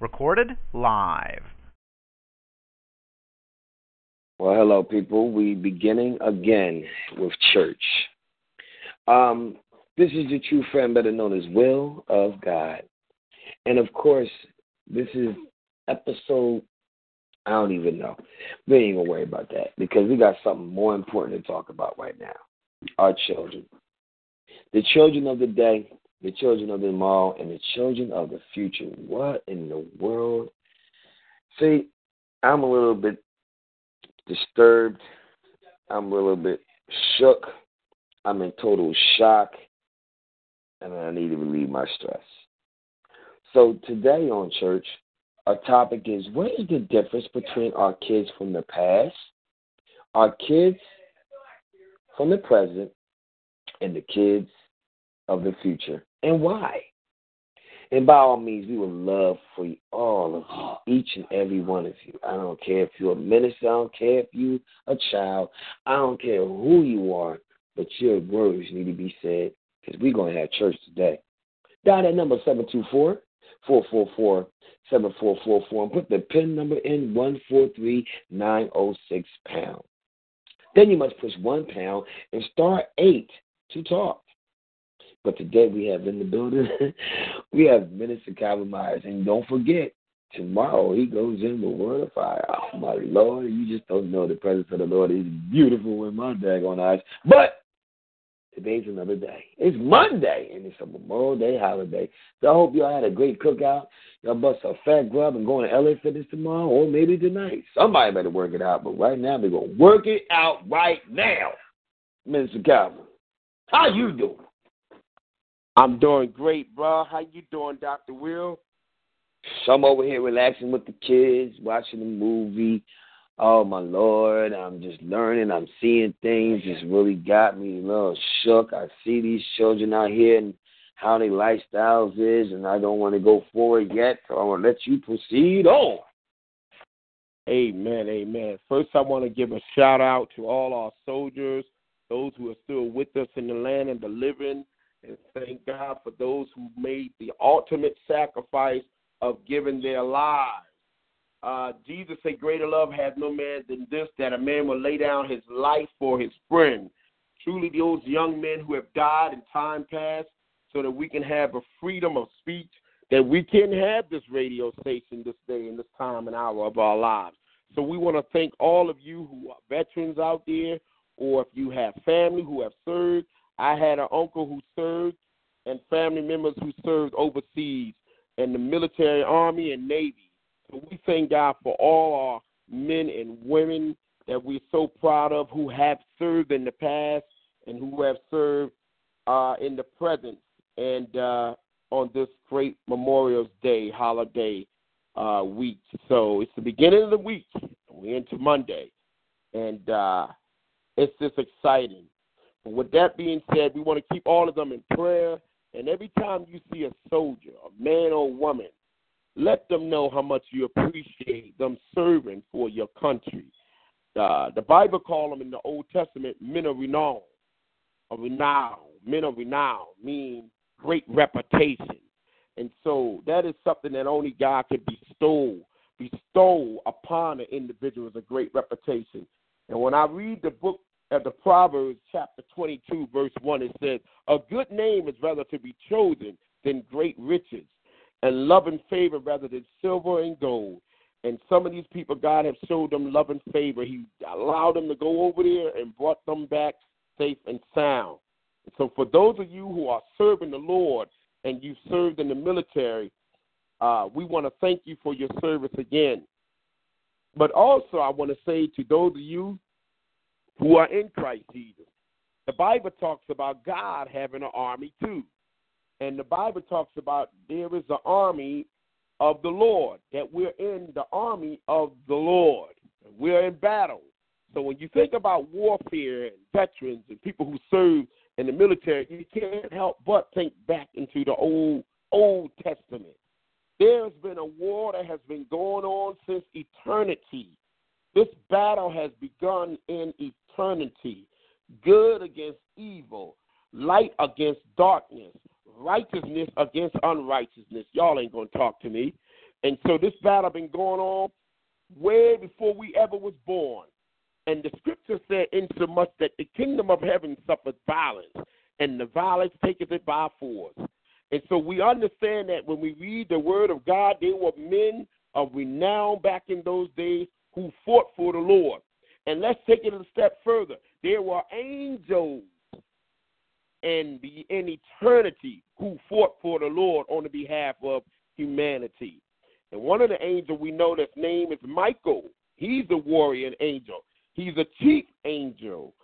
Recorded live. Well, hello, people. We beginning again with church. Um, this is your true friend, better known as Will of God, and of course, this is episode. I don't even know. We ain't gonna worry about that because we got something more important to talk about right now. Our children, the children of the day, the children of tomorrow, and the children of the future. What in the world? See, I'm a little bit disturbed. I'm a little bit shook. I'm in total shock. And I need to relieve my stress. So today on church, our topic is what is the difference between our kids from the past, our kids from the present, and the kids of the future, and why? And by all means, we would love for you, all of you, each and every one of you. I don't care if you're a minister, I don't care if you're a child, I don't care who you are, but your words need to be said because we're going to have church today. Dial that number 724 444 7444 and put the PIN number in 143906 pound. Then you must push one pound and star eight to talk. But today we have in the building, we have Minister Calvin Myers. And don't forget, tomorrow he goes in with Word of Fire. Oh, my Lord, you just don't know the presence of the Lord is beautiful in my daggone eyes. But today's another day. It's Monday, and it's a Memorial Day holiday. So I hope y'all had a great cookout. Y'all bust a fat grub and going to LA Fitness tomorrow, or maybe tonight. Somebody better work it out. But right now, they're going to work it out right now. Minister Calvin, how you doing? I'm doing great, bro. How you doing, Dr. Will? So I'm over here relaxing with the kids, watching a movie. Oh my lord, I'm just learning. I'm seeing things. Just really got me a little shook. I see these children out here and how their lifestyles is, and I don't want to go forward yet. So I want to let you proceed on. Amen, amen. First, I want to give a shout out to all our soldiers, those who are still with us in the land and the living and thank God for those who made the ultimate sacrifice of giving their lives. Uh, Jesus said, Greater love has no man than this, that a man will lay down his life for his friend. Truly, those young men who have died in time past, so that we can have a freedom of speech, that we can have this radio station this day and this time and hour of our lives. So we want to thank all of you who are veterans out there, or if you have family who have served, I had an uncle who served and family members who served overseas in the military, army, and navy. So we thank God for all our men and women that we're so proud of who have served in the past and who have served uh, in the present and uh, on this great Memorial Day holiday uh, week. So it's the beginning of the week. We're into Monday, and uh, it's just exciting. With that being said, we want to keep all of them in prayer. And every time you see a soldier, a man or woman, let them know how much you appreciate them serving for your country. Uh, the Bible call them in the Old Testament men of renown. Of renown, men of renown mean great reputation, and so that is something that only God can bestow bestow upon an individual as a great reputation. And when I read the book at the Proverbs chapter 22, verse 1, it says, A good name is rather to be chosen than great riches, and love and favor rather than silver and gold. And some of these people, God has showed them love and favor. He allowed them to go over there and brought them back safe and sound. So, for those of you who are serving the Lord and you served in the military, uh, we want to thank you for your service again. But also, I want to say to those of you who are in Christ Jesus. The Bible talks about God having an army too. And the Bible talks about there is an army of the Lord, that we're in the army of the Lord. We're in battle. So when you think about warfare and veterans and people who serve in the military, you can't help but think back into the old Old Testament. There's been a war that has been going on since eternity. This battle has begun in eternity. Good against evil, light against darkness, righteousness against unrighteousness. Y'all ain't gonna talk to me. And so this battle been going on way before we ever was born. And the scripture said, insomuch that the kingdom of heaven suffered violence, and the violence taketh it by force. And so we understand that when we read the word of God, they were men of renown back in those days who fought for the Lord. And let's take it a step further. There were angels in the in eternity who fought for the Lord on the behalf of humanity. And one of the angels we know that's name is Michael. He's a warrior angel. He's a chief angel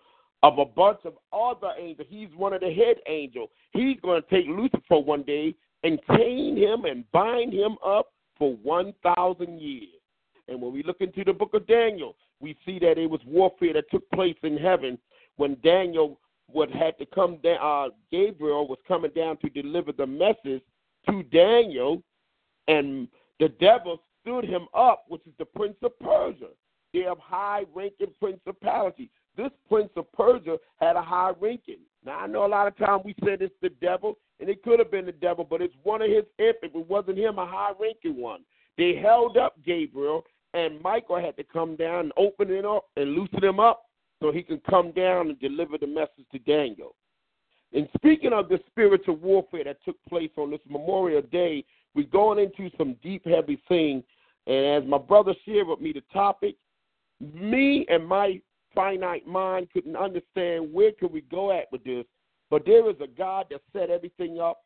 of a bunch of other angels. He's one of the head angels. He's going to take Lucifer one day and chain him and bind him up for 1,000 years. And when we look into the book of Daniel, we see that it was warfare that took place in heaven when Daniel would had to come down. Uh, Gabriel was coming down to deliver the message to Daniel, and the devil stood him up, which is the prince of Persia. They have high ranking principality. This prince of Persia had a high ranking. Now I know a lot of times we said it's the devil, and it could have been the devil, but it's one of his imp. If it wasn't him, a high ranking one. They held up Gabriel, and Michael had to come down and open it up and loosen him up so he can come down and deliver the message to Daniel. And speaking of the spiritual warfare that took place on this Memorial Day, we're going into some deep, heavy things. And as my brother shared with me the topic, me and my finite mind couldn't understand where could we go at with this. But there is a God that set everything up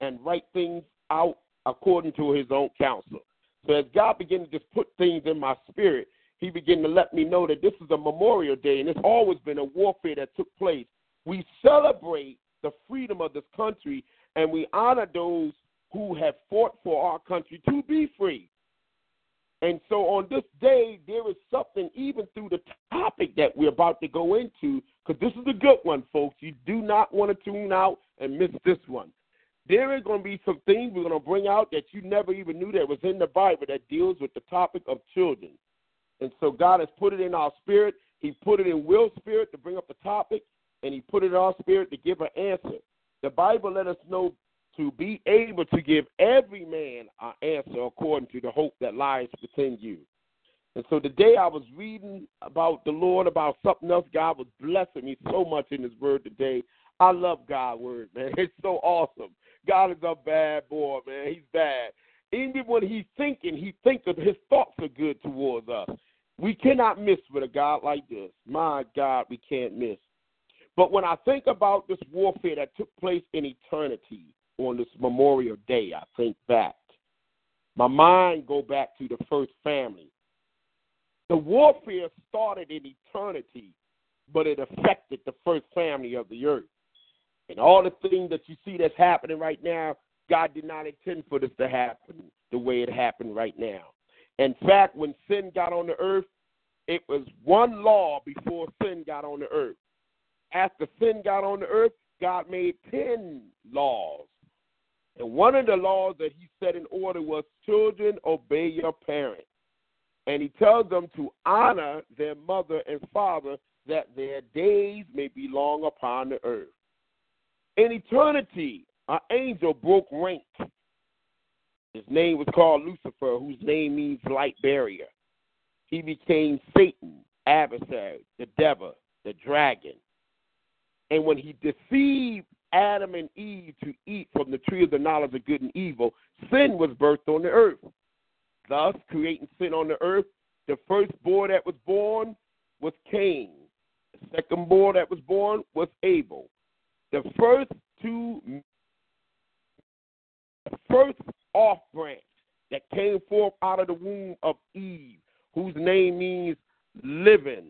and write things out according to his own counsel. So as God began to just put things in my spirit, he began to let me know that this is a Memorial Day and it's always been a warfare that took place. We celebrate the freedom of this country and we honor those who have fought for our country to be free. And so on this day, there is something even through the topic that we're about to go into, because this is a good one, folks. You do not want to tune out and miss this one. There is going to be some things we're going to bring out that you never even knew that was in the Bible that deals with the topic of children. And so God has put it in our spirit. He put it in Will's spirit to bring up the topic, and He put it in our spirit to give an answer. The Bible let us know to be able to give every man an answer according to the hope that lies within you. And so today I was reading about the Lord, about something else. God was blessing me so much in His Word today. I love God's Word, man. It's so awesome. God is a bad boy, man. He's bad. Even when he's thinking, he thinks that his thoughts are good towards us. We cannot miss with a God like this. My God, we can't miss. But when I think about this warfare that took place in eternity, on this Memorial Day, I think back. My mind go back to the first family. The warfare started in eternity, but it affected the first family of the earth. And all the things that you see that's happening right now, God did not intend for this to happen the way it happened right now. In fact, when sin got on the earth, it was one law before sin got on the earth. After sin got on the earth, God made 10 laws. And one of the laws that he set in order was children obey your parents. And he tells them to honor their mother and father that their days may be long upon the earth. In eternity, an angel broke rank. His name was called Lucifer, whose name means light barrier. He became Satan, adversary, the devil, the dragon. And when he deceived Adam and Eve to eat from the tree of the knowledge of good and evil, sin was birthed on the earth. Thus, creating sin on the earth, the first boy that was born was Cain. The second boy that was born was Abel. The first two, the first off branch that came forth out of the womb of Eve, whose name means living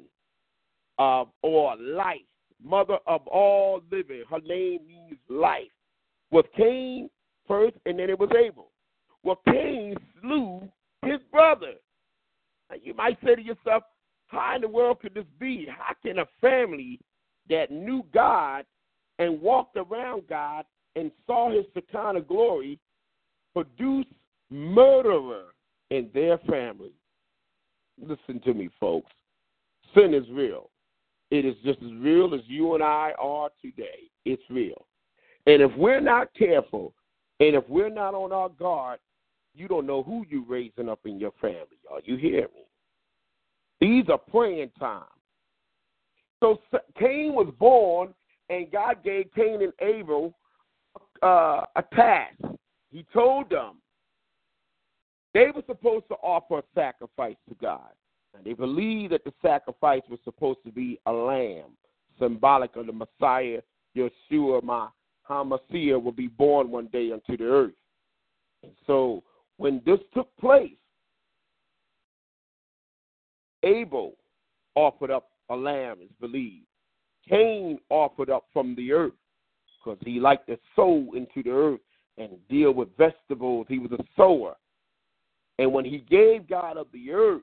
uh, or life, mother of all living. Her name means life. Was Cain first, and then it was Abel. Well, Cain slew his brother. Now, you might say to yourself, how in the world could this be? How can a family that knew God and walked around God and saw his Shekinah glory produce murderer in their family? Listen to me, folks. Sin is real. It is just as real as you and I are today. It's real. And if we're not careful, and if we're not on our guard, you don't know who you're raising up in your family. Are you hear me? These are praying times. So Cain was born, and God gave Cain and Abel uh, a task. He told them they were supposed to offer a sacrifice to God. And they believed that the sacrifice was supposed to be a lamb, symbolic of the Messiah, Yeshua, my Hamashiach, will be born one day unto the earth. And so when this took place, Abel offered up a lamb, is believed. Cain offered up from the earth because he liked to sow into the earth and deal with vegetables. He was a sower. And when he gave God of the earth,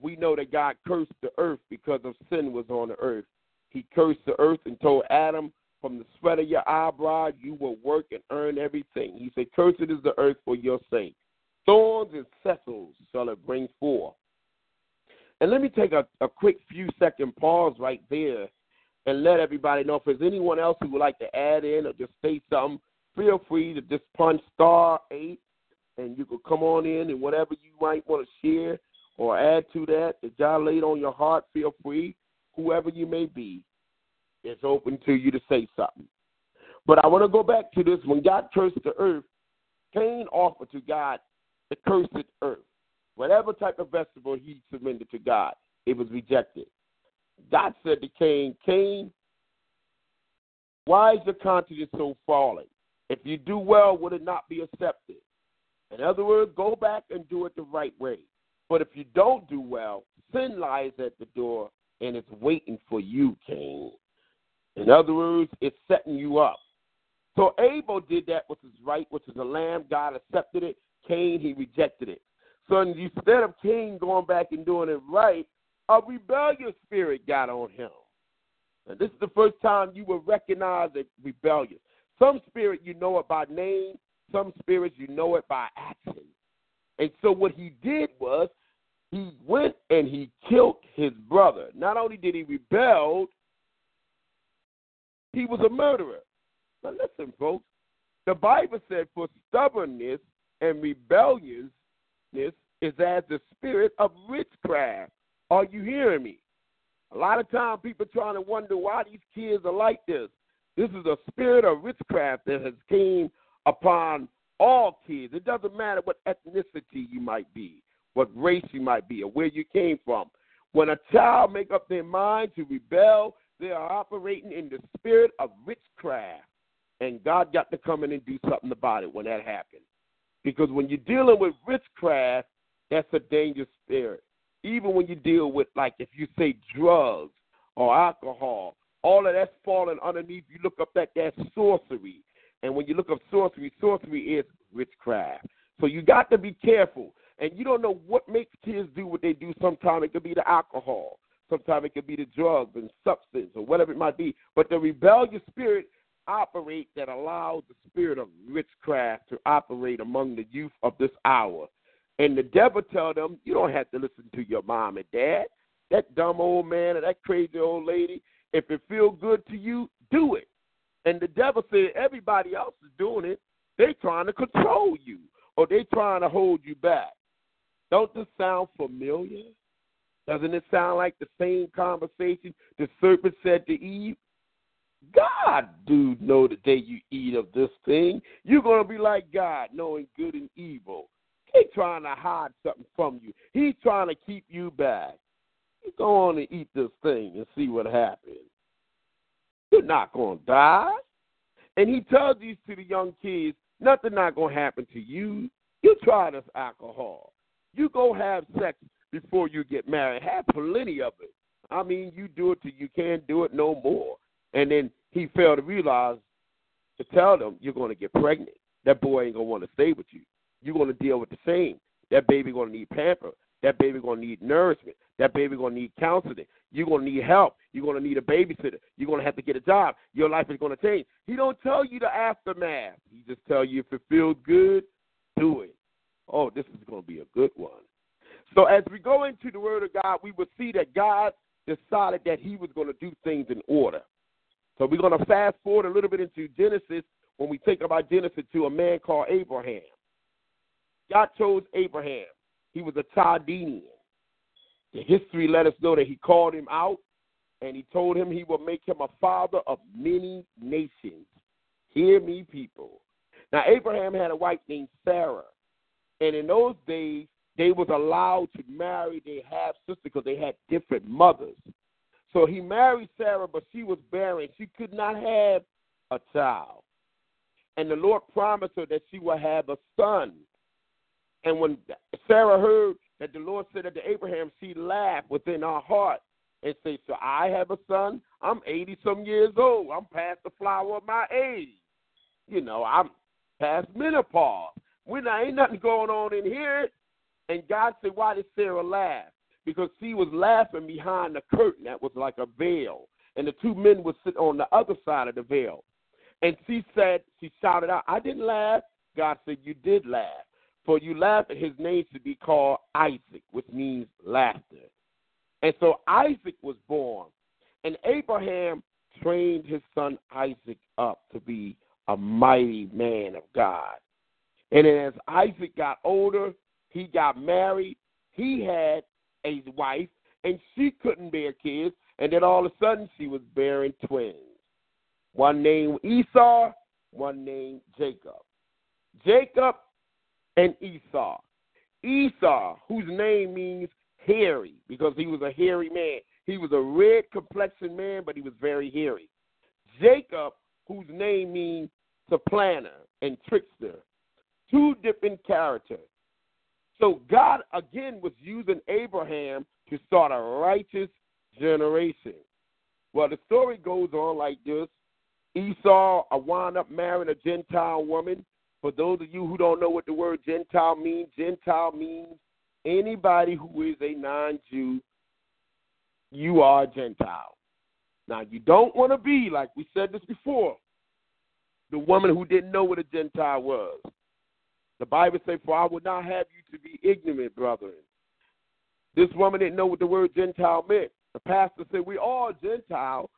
we know that God cursed the earth because of sin was on the earth. He cursed the earth and told Adam, from the sweat of your eyebrow, you will work and earn everything. He said, Cursed is the earth for your sake. Thorns and thistles shall it bring forth. And let me take a, a quick few second pause right there and let everybody know if there's anyone else who would like to add in or just say something, feel free to just punch star eight and you can come on in and whatever you might want to share or add to that that God laid on your heart, feel free. Whoever you may be, it's open to you to say something. But I want to go back to this. When God cursed the earth, Cain offered to God the cursed earth. Whatever type of vegetable he submitted to God, it was rejected. God said to Cain, Cain, why is your conscience so fallen? If you do well, would it not be accepted? In other words, go back and do it the right way. But if you don't do well, sin lies at the door and it's waiting for you, Cain. In other words, it's setting you up. So Abel did that which is right, which is a lamb. God accepted it. Cain, he rejected it. So instead of Cain going back and doing it right, a rebellious spirit got on him. And this is the first time you will recognize a rebellious. Some spirit you know it by name, some spirits you know it by action. And so what he did was he went and he killed his brother. Not only did he rebel, he was a murderer. Now listen, folks. The Bible said, "For stubbornness and rebelliousness is as the spirit of witchcraft." Are you hearing me? A lot of times, people trying to wonder why these kids are like this. This is a spirit of witchcraft that has came upon all kids. It doesn't matter what ethnicity you might be, what race you might be, or where you came from. When a child make up their mind to rebel, they are operating in the spirit of witchcraft. And God got to come in and do something about it when that happens. Because when you're dealing with witchcraft, that's a dangerous spirit. Even when you deal with, like, if you say drugs or alcohol, all of that's falling underneath. You look up that that sorcery. And when you look up sorcery, sorcery is witchcraft. So you got to be careful. And you don't know what makes kids do what they do. Sometimes it could be the alcohol. Sometimes it could be the drugs and substance or whatever it might be. But the rebellious spirit operates that allows the spirit of witchcraft to operate among the youth of this hour. And the devil tell them, you don't have to listen to your mom and dad. That dumb old man or that crazy old lady, if it feel good to you, do it. And the devil said everybody else is doing it. They trying to control you or they trying to hold you back. Don't this sound familiar? Doesn't it sound like the same conversation the serpent said to Eve? God do know the day you eat of this thing. You're going to be like God, knowing good and evil. He's trying to hide something from you. He's trying to keep you back. You go on and eat this thing and see what happens. You're not to die. And he tells these to the young kids, nothing not to happen to you. You try this alcohol. You go have sex before you get married. Have plenty of it. I mean, you do it till you can't do it no more. And then he failed to realize to tell them you're going to get pregnant. That boy ain't going to want to stay with you. You're going to deal with the same. That baby going to need pamper. That baby going to need nourishment. That baby going to need counseling. You're going to need help. You're going to need a babysitter. You're going to have to get a job. Your life is going to change. He don't tell you the aftermath. He just tell you if it feels good, do it. Oh, this is going to be a good one. So as we go into the Word of God, we will see that God decided that He was going to do things in order. So we're going to fast forward a little bit into Genesis when we think about Genesis to a man called Abraham. God chose Abraham. He was a Chaldean. The history let us know that he called him out and he told him he would make him a father of many nations. Hear me, people. Now, Abraham had a wife named Sarah. And in those days, they was allowed to marry their half sister because they had different mothers. So he married Sarah, but she was barren. She could not have a child. And the Lord promised her that she would have a son. And when Sarah heard that the Lord said that to Abraham, she laughed within her heart and said, So I have a son? I'm 80 some years old. I'm past the flower of my age. You know, I'm past menopause. When there ain't nothing going on in here. And God said, Why did Sarah laugh? Because she was laughing behind the curtain that was like a veil. And the two men would sit on the other side of the veil. And she said, She shouted out, I didn't laugh. God said, You did laugh. For you laugh and his name should be called Isaac, which means laughter. And so Isaac was born. And Abraham trained his son Isaac up to be a mighty man of God. And as Isaac got older, he got married. He had a wife, and she couldn't bear kids. And then all of a sudden, she was bearing twins. One named Esau, one named Jacob. Jacob and Esau. Esau, whose name means hairy, because he was a hairy man. He was a red complexioned man, but he was very hairy. Jacob, whose name means supplanter and trickster. Two different characters. So God again was using Abraham to start a righteous generation. Well, the story goes on like this. Esau wound up marrying a Gentile woman. For those of you who don't know what the word Gentile means, Gentile means anybody who is a non Jew, you are a Gentile. Now, you don't want to be, like we said this before, the woman who didn't know what a Gentile was. The Bible says, For I would not have you to be ignorant, brethren. This woman didn't know what the word Gentile meant. The pastor said, We are Gentile.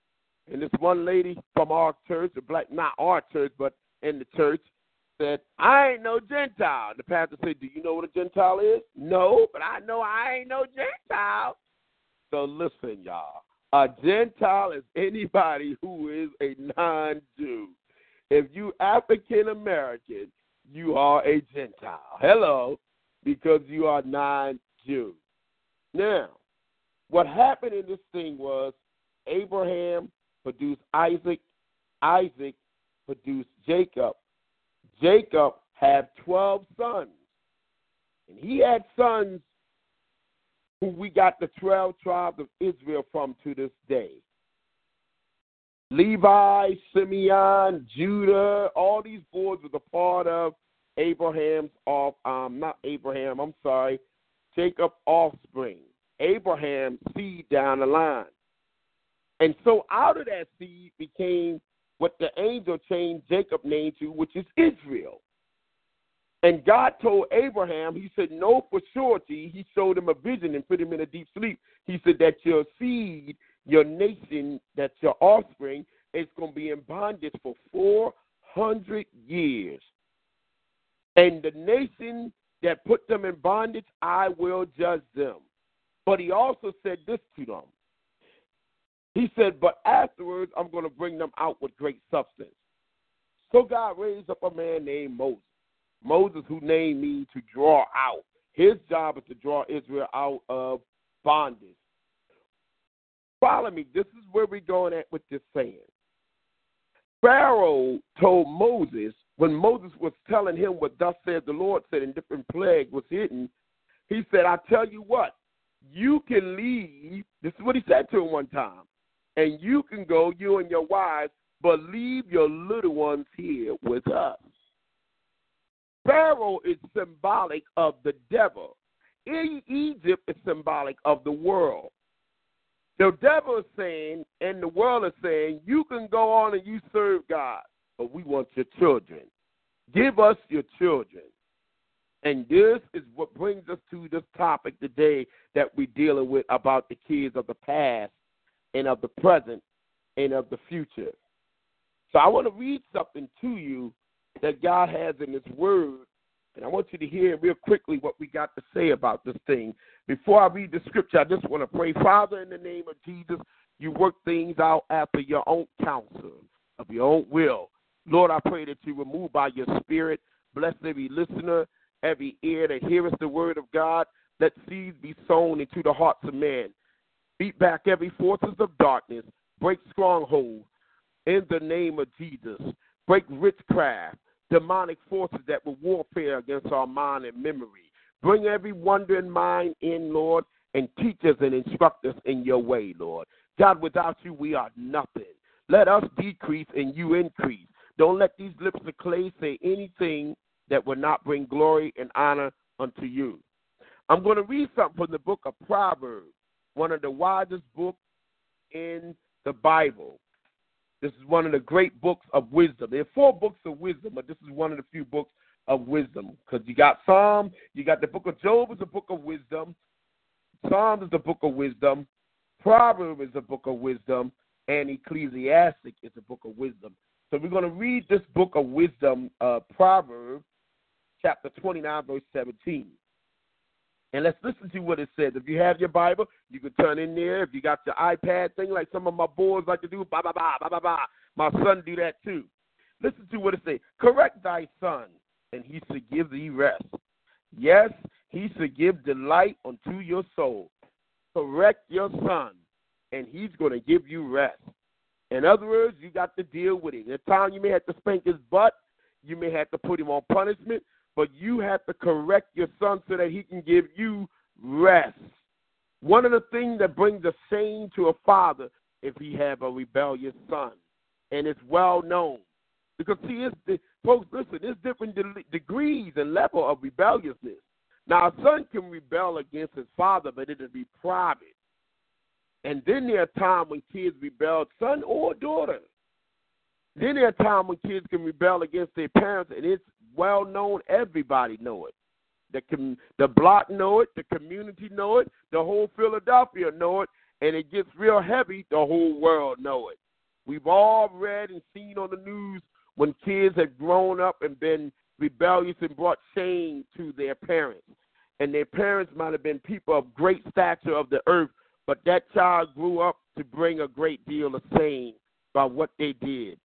And this one lady from our church, the black not our church, but in the church, said, I ain't no Gentile. The pastor said, Do you know what a Gentile is? No, but I know I ain't no Gentile. So listen, y'all. A Gentile is anybody who is a non Jew. If you African American, you are a Gentile. Hello, because you are non Jew. Now, what happened in this thing was Abraham produced Isaac, Isaac produced Jacob. Jacob had 12 sons. And he had sons who we got the 12 tribes of Israel from to this day. Levi, Simeon, Judah, all these boys was a part of Abraham's off um not Abraham, I'm sorry, Jacob offspring. Abraham's seed down the line. And so out of that seed became what the angel changed Jacob name to, which is Israel. And God told Abraham, He said, No, for surety. He showed him a vision and put him in a deep sleep. He said that your seed your nation, that your offspring, is going to be in bondage for 400 years. And the nation that put them in bondage, I will judge them. But he also said this to them. He said, But afterwards, I'm going to bring them out with great substance. So God raised up a man named Moses. Moses, who named me to draw out. His job is to draw Israel out of bondage. Follow me. This is where we're going at with this saying. Pharaoh told Moses, when Moses was telling him what thus said the Lord said in different plague was hidden, he said, I tell you what, you can leave. This is what he said to him one time. And you can go, you and your wives, but leave your little ones here with us. Pharaoh is symbolic of the devil. Egypt is symbolic of the world. The devil is saying, and the world is saying, you can go on and you serve God, but we want your children. Give us your children. And this is what brings us to this topic today that we're dealing with about the kids of the past and of the present and of the future. So I want to read something to you that God has in His Word, and I want you to hear real quickly what we got to say about this thing. Before I read the scripture, I just want to pray, Father, in the name of Jesus, you work things out after your own counsel, of your own will. Lord, I pray that you remove by your Spirit, bless every listener, every ear that heareth the word of God. Let seeds be sown into the hearts of men. Beat back every forces of darkness. Break strongholds in the name of Jesus. Break witchcraft, demonic forces that will warfare against our mind and memory. Bring every wandering mind in, Lord, and teach us and instruct us in your way, Lord. God, without you, we are nothing. Let us decrease and you increase. Don't let these lips of clay say anything that will not bring glory and honor unto you. I'm going to read something from the book of Proverbs, one of the wisest books in the Bible. This is one of the great books of wisdom. There are four books of wisdom, but this is one of the few books of wisdom because you got Psalm, you got the book of Job is a book of wisdom, Psalm is the book of wisdom, Proverbs is a book of wisdom, and Ecclesiastic is a book of wisdom. So we're going to read this book of wisdom, uh, Proverbs, chapter 29, verse 17. And let's listen to what it says. If you have your Bible, you can turn in there. If you got your iPad thing, like some of my boys like to do, ba ba ba ba ba ba. My son do that too. Listen to what it says. Correct thy son, and he shall give thee rest. Yes, he shall give delight unto your soul. Correct your son, and he's going to give you rest. In other words, you got to deal with it. At times you may have to spank his butt, you may have to put him on punishment, but you have to correct your son so that he can give you rest. One of the things that brings a shame to a father if he have a rebellious son, and it's well known. Because see, it's the, folks, listen, there's different de- degrees and level of rebelliousness. Now, a son can rebel against his father, but it'll be private. And then there are times when kids rebel, son or daughter. Then there are times when kids can rebel against their parents, and it's well known. Everybody know it. The com- the block know it, the community know it, the whole Philadelphia know it, and it gets real heavy. The whole world know it. We've all read and seen on the news when kids have grown up and been rebellious and brought shame to their parents, and their parents might have been people of great stature of the earth, but that child grew up to bring a great deal of shame by what they did.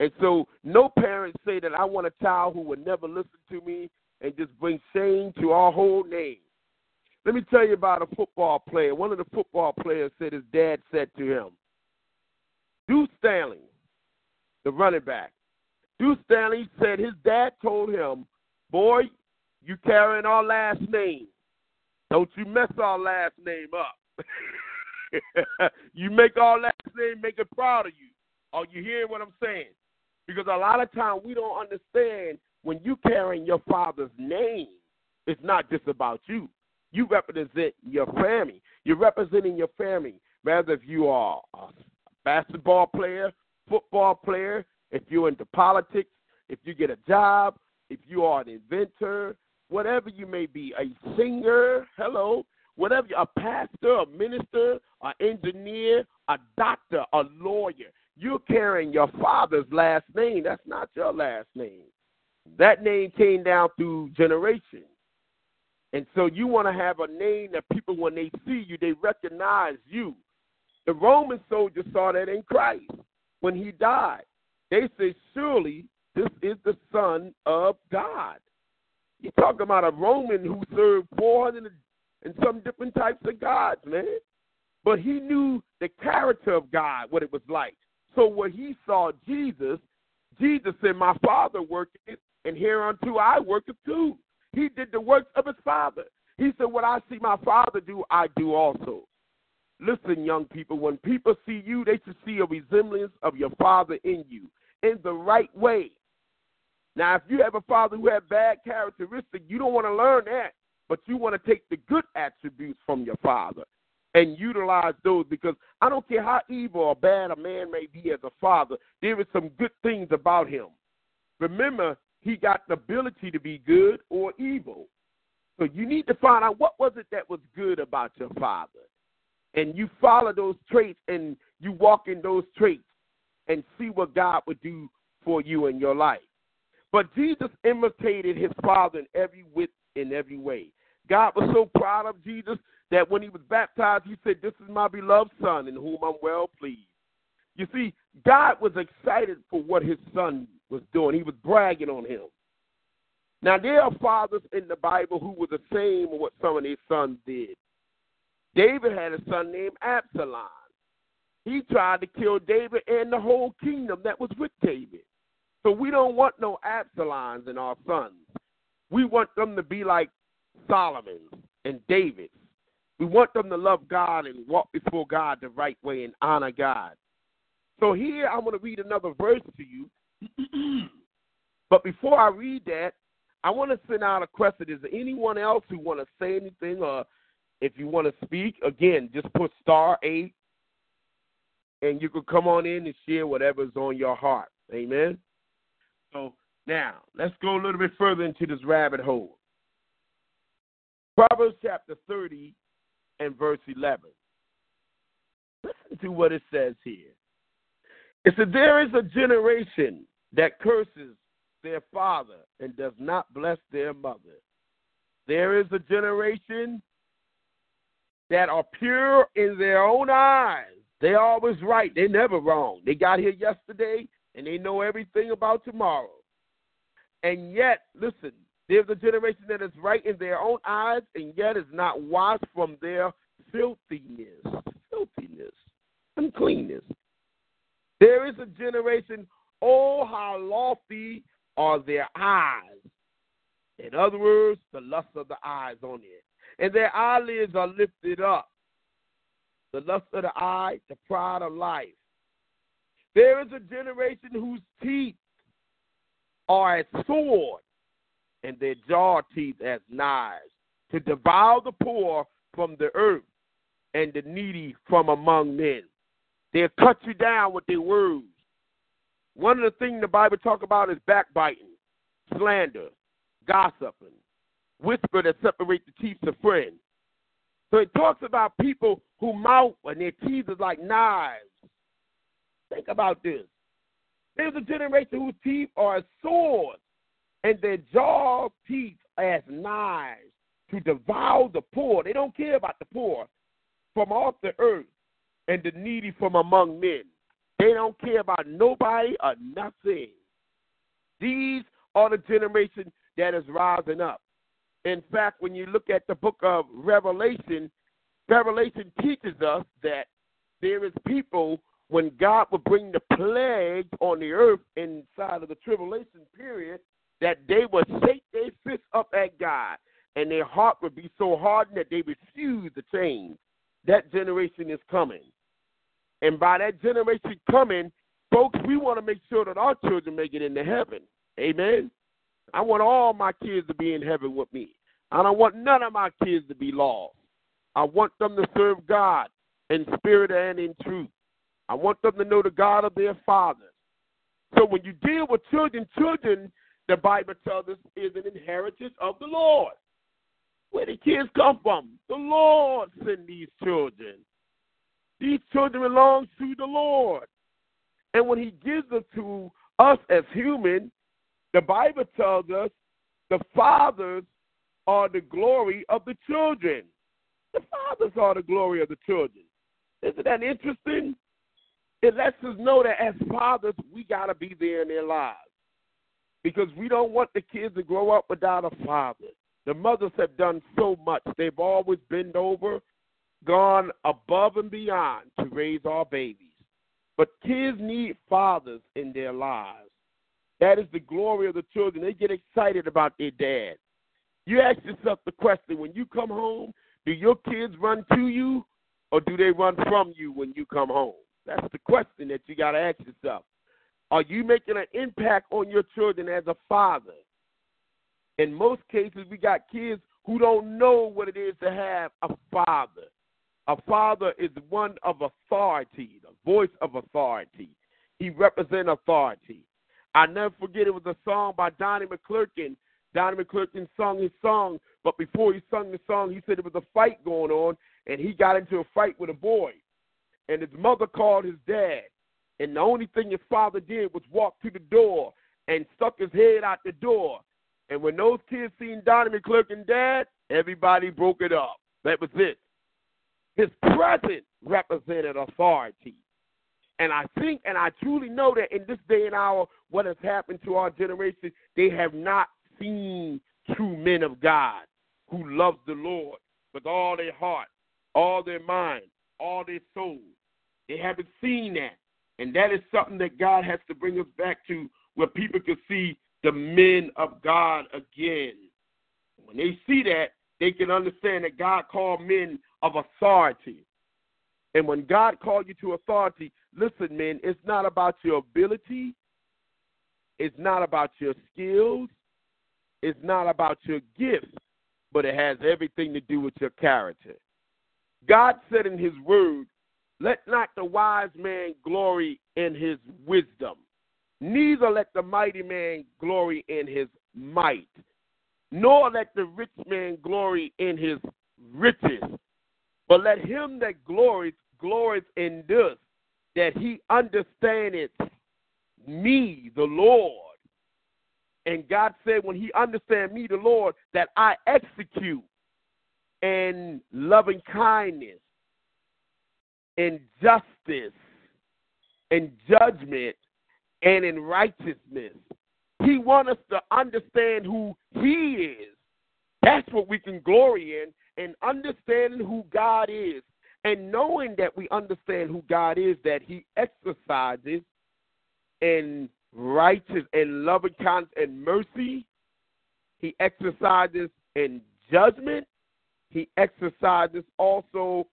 And so no parents say that I want a child who would never listen to me and just bring shame to our whole name. Let me tell you about a football player. One of the football players said his dad said to him, Deuce Staley, the running back, Deuce Staley said his dad told him, Boy, you carrying our last name. Don't you mess our last name up. you make our last name make it proud of you. Are you hearing what I'm saying? Because a lot of times we don't understand when you carrying your father's name, it's not just about you. You represent your family. You're representing your family. Whether if you are a basketball player, football player, if you're into politics, if you get a job, if you are an inventor, whatever you may be, a singer, hello, whatever, a pastor, a minister, an engineer, a doctor, a lawyer. You're carrying your father's last name. That's not your last name. That name came down through generations. And so you want to have a name that people, when they see you, they recognize you. The Roman soldiers saw that in Christ when he died. They say, surely this is the Son of God. You're talking about a Roman who served 400 and some different types of gods, man. But he knew the character of God, what it was like. So when he saw Jesus, Jesus said, My Father worketh, and hereunto I worketh too. He did the works of his Father. He said, What I see my Father do, I do also. Listen, young people, when people see you, they should see a resemblance of your Father in you in the right way. Now, if you have a father who has bad characteristics, you don't want to learn that but you want to take the good attributes from your father and utilize those because I don't care how evil or bad a man may be as a father, there is some good things about him. Remember, he got the ability to be good or evil. So you need to find out what was it that was good about your father. And you follow those traits and you walk in those traits. and see what God would do for you in your life. But Jesus imitated his father in every wit in every way. God was so proud of Jesus that when he was baptized, he said, This is my beloved son in whom I'm well pleased. You see, God was excited for what his son was doing. He was bragging on him. Now, there are fathers in the Bible who were the same of what some of their sons did. David had a son named Absalom. He tried to kill David and the whole kingdom that was with David. So we don't want no Absaloms in our sons. We want them to be like Solomon and David. We want them to love God and walk before God the right way and honor God. So here I'm going to read another verse to you. but before I read that, I want to send out a question. Is there anyone else who want to say anything or if you want to speak, again, just put star eight and you can come on in and share whatever's on your heart. Amen. So now let's go a little bit further into this rabbit hole. Proverbs chapter 30 and verse 11. Listen to what it says here. It said, There is a generation that curses their father and does not bless their mother. There is a generation that are pure in their own eyes. They always right. They never wrong. They got here yesterday and they know everything about tomorrow. And yet, listen, there's a generation that is right in their own eyes and yet is not washed from their filthiness. Filthiness. Uncleanness. There is a generation, oh, how lofty are their eyes. In other words, the lust of the eyes on it. And their eyelids are lifted up. The lust of the eye, the pride of life. There is a generation whose teeth are as swords, and their jaw teeth as knives, to devour the poor from the earth and the needy from among men. They'll cut you down with their words. One of the things the Bible talk about is backbiting, slander, gossiping, whisper that separate the teeth of friends. So it talks about people who mouth and their teeth is like knives. Think about this. There's a generation whose teeth are swords and their jaw teeth as knives to devour the poor. They don't care about the poor from off the earth and the needy from among men. They don't care about nobody or nothing. These are the generation that is rising up. In fact, when you look at the book of Revelation, Revelation teaches us that there is people when God will bring the plague on the earth inside of the tribulation period, that they would shake their fists up at God, and their heart would be so hardened that they refuse to change. That generation is coming. And by that generation coming, folks, we want to make sure that our children make it into heaven. Amen. I want all my kids to be in heaven with me. I don't want none of my kids to be lost. I want them to serve God in spirit and in truth. I want them to know the God of their fathers. So when you deal with children, children, the Bible tells us, is an inheritance of the Lord. Where the kids come from? The Lord sent these children. These children belong to the Lord. And when he gives them to us as human, the Bible tells us the fathers are the glory of the children. The fathers are the glory of the children. Isn't that interesting? It lets us know that as fathers, we got to be there in their lives because we don't want the kids to grow up without a father. The mothers have done so much. They've always been over, gone above and beyond to raise our babies. But kids need fathers in their lives. That is the glory of the children. They get excited about their dad. You ask yourself the question when you come home, do your kids run to you or do they run from you when you come home? That's the question that you got to ask yourself. Are you making an impact on your children as a father? In most cases, we got kids who don't know what it is to have a father. A father is one of authority, the voice of authority. He represents authority. I never forget it was a song by Donnie McClurkin. Donnie McClurkin sung his song, but before he sung the song, he said there was a fight going on, and he got into a fight with a boy. And his mother called his dad. And the only thing his father did was walk to the door and stuck his head out the door. And when those kids seen Donnie McClurkin and dad, everybody broke it up. That was it. His presence represented authority. And I think and I truly know that in this day and hour, what has happened to our generation, they have not seen true men of God who love the Lord with all their heart, all their mind, all their soul. They haven't seen that. And that is something that God has to bring us back to where people can see the men of God again. When they see that, they can understand that God called men of authority. And when God called you to authority, listen, men, it's not about your ability, it's not about your skills, it's not about your gifts, but it has everything to do with your character. God said in His Word, Let not the wise man glory in his wisdom, neither let the mighty man glory in his might, nor let the rich man glory in his riches, but let him that glories glories in this, that he understandeth me, the Lord. And God said, when he understand me, the Lord, that I execute in loving kindness, in justice, in judgment, and in righteousness. He wants us to understand who He is. That's what we can glory in, and understanding who God is. And knowing that we understand who God is, that He exercises in righteous and loving kindness and mercy, He exercises in judgment, He exercises also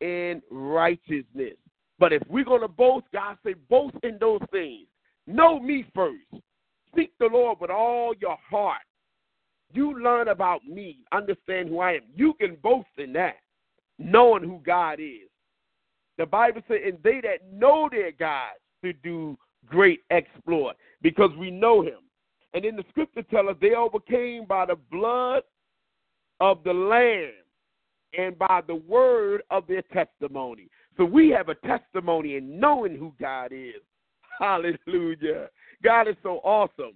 in righteousness. But if we're going to boast, God say, boast in those things. Know me first. Seek the Lord with all your heart. You learn about me, understand who I am. You can boast in that, knowing who God is. The Bible says, and they that know their God to do great exploit because we know him. And then the scripture tells us they overcame by the blood of the Lamb and by the word of their testimony. So we have a testimony in knowing who God is. Hallelujah. God is so awesome.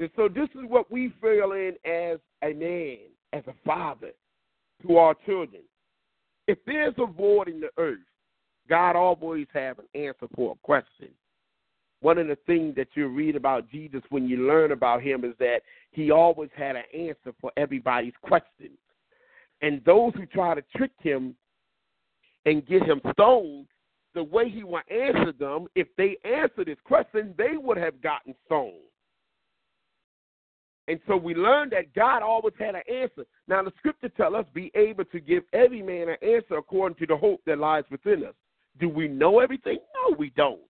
And so this is what we feel in as a man, as a father to our children. If there's a void in the earth, God always have an answer for a question. One of the things that you read about Jesus when you learn about him is that he always had an answer for everybody's question. And those who try to trick him and get him stoned, the way he would answer them, if they answered his question, they would have gotten stoned. And so we learned that God always had an answer. Now the scripture tells us be able to give every man an answer according to the hope that lies within us. Do we know everything? No, we don't.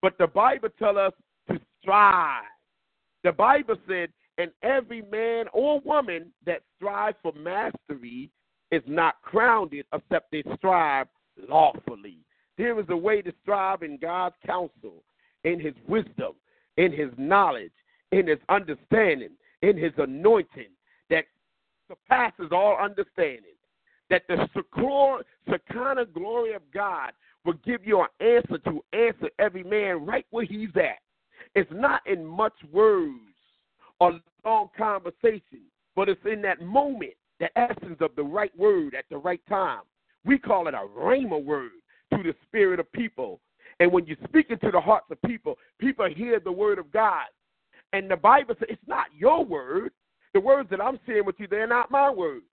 But the Bible tells us to strive. The Bible said, and every man or woman that strives for mastery is not crowned except they strive lawfully. There is a way to strive in God's counsel, in his wisdom, in his knowledge, in his understanding, in his anointing that surpasses all understanding. That the Shekinah glory of God will give you an answer to answer every man right where he's at. It's not in much words or long conversation, but it's in that moment, the essence of the right word at the right time. We call it a rhema word to the spirit of people. And when you speak into the hearts of people, people hear the word of God. And the Bible says it's not your word. The words that I'm saying with you, they're not my words.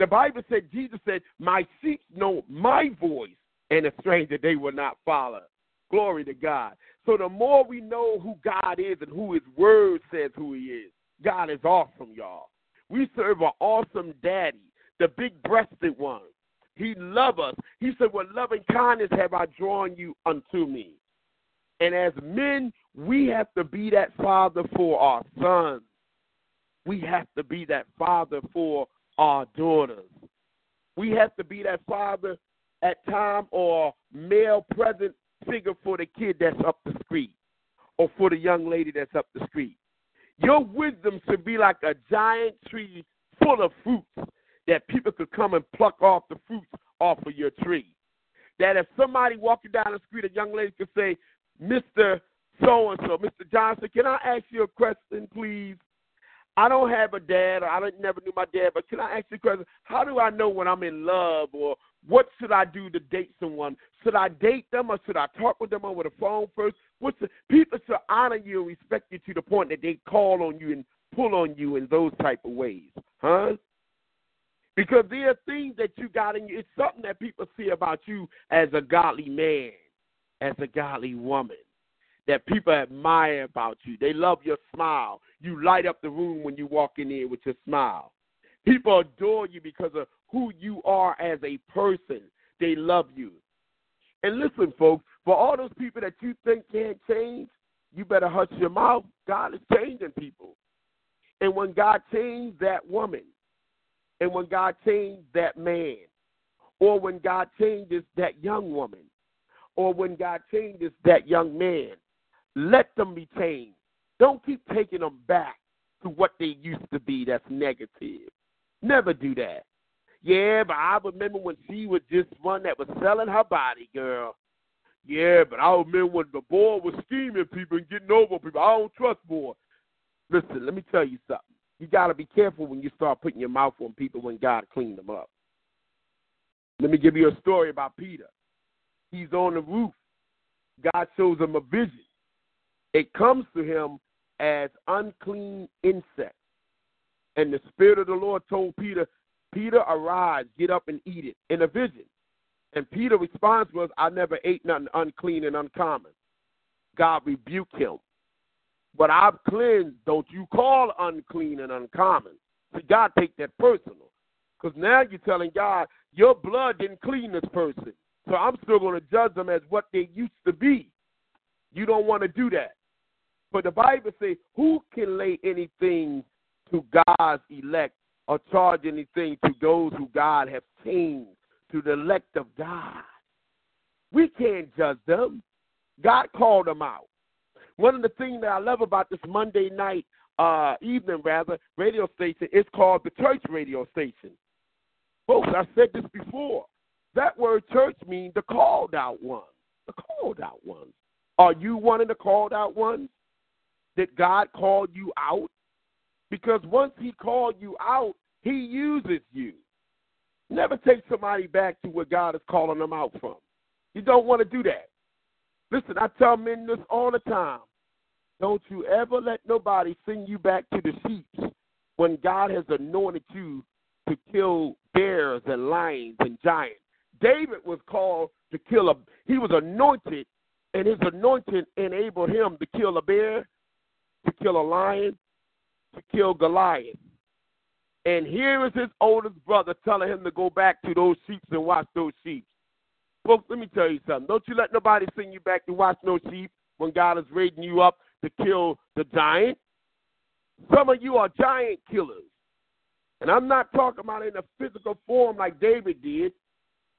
The Bible said, Jesus said, My sheep know my voice, and a stranger they will not follow. Glory to God. So the more we know who God is and who his word says who he is, God is awesome, y'all. We serve an awesome daddy, the big breasted one. He love us. He said, With loving kindness have I drawn you unto me. And as men, we have to be that father for our sons. We have to be that father for our daughters. We have to be that father at time or male present figure for the kid that's up the street or for the young lady that's up the street. Your wisdom should be like a giant tree full of fruits that people could come and pluck off the fruits off of your tree. That if somebody walking down the street, a young lady could say, Mr. So and so, Mr. Johnson, can I ask you a question, please? I don't have a dad, or I don't, never knew my dad, but can I ask you a question? How do I know when I'm in love, or what should I do to date someone? Should I date them, or should I talk with them over the phone first? What's the, people should honor you and respect you to the point that they call on you and pull on you in those type of ways, huh? Because there are things that you got in you. It's something that people see about you as a godly man, as a godly woman that people admire about you. They love your smile. You light up the room when you walk in there with your smile. People adore you because of who you are as a person. They love you. And listen, folks, for all those people that you think can't change, you better hush your mouth. God is changing people. And when God changed that woman, and when God changed that man, or when God changes that young woman, or when God changes that young man, let them be changed. Don't keep taking them back to what they used to be that's negative. Never do that. Yeah, but I remember when she was just one that was selling her body, girl. Yeah, but I remember when the boy was scheming people and getting over people. I don't trust boy. Listen, let me tell you something. You got to be careful when you start putting your mouth on people when God cleaned them up. Let me give you a story about Peter. He's on the roof. God shows him a vision. It comes to him as unclean insects. And the Spirit of the Lord told Peter, Peter, arise, get up and eat it in a vision. And Peter's response was, I never ate nothing unclean and uncommon. God rebuked him. But I've cleansed, don't you call unclean and uncommon. See, God take that personal. Because now you're telling God, your blood didn't clean this person. So I'm still going to judge them as what they used to be. You don't want to do that. But the Bible says, who can lay anything to God's elect or charge anything to those who God has changed, to the elect of God? We can't judge them. God called them out. One of the things that I love about this Monday night, uh, evening rather, radio station is called the church radio station. Folks, I said this before. That word church means the called out ones. The called out ones. Are you one of the called out ones? Did God call you out? Because once He called you out, He uses you. Never take somebody back to where God is calling them out from. You don't want to do that. Listen, I tell men this all the time. Don't you ever let nobody send you back to the sheep when God has anointed you to kill bears and lions and giants. David was called to kill a he was anointed and his anointing enabled him to kill a bear, to kill a lion, to kill Goliath. And here is his oldest brother telling him to go back to those sheep and watch those sheep. Folks, let me tell you something. Don't you let nobody send you back to watch no sheep when God is raising you up to kill the giant. Some of you are giant killers. And I'm not talking about in a physical form like David did,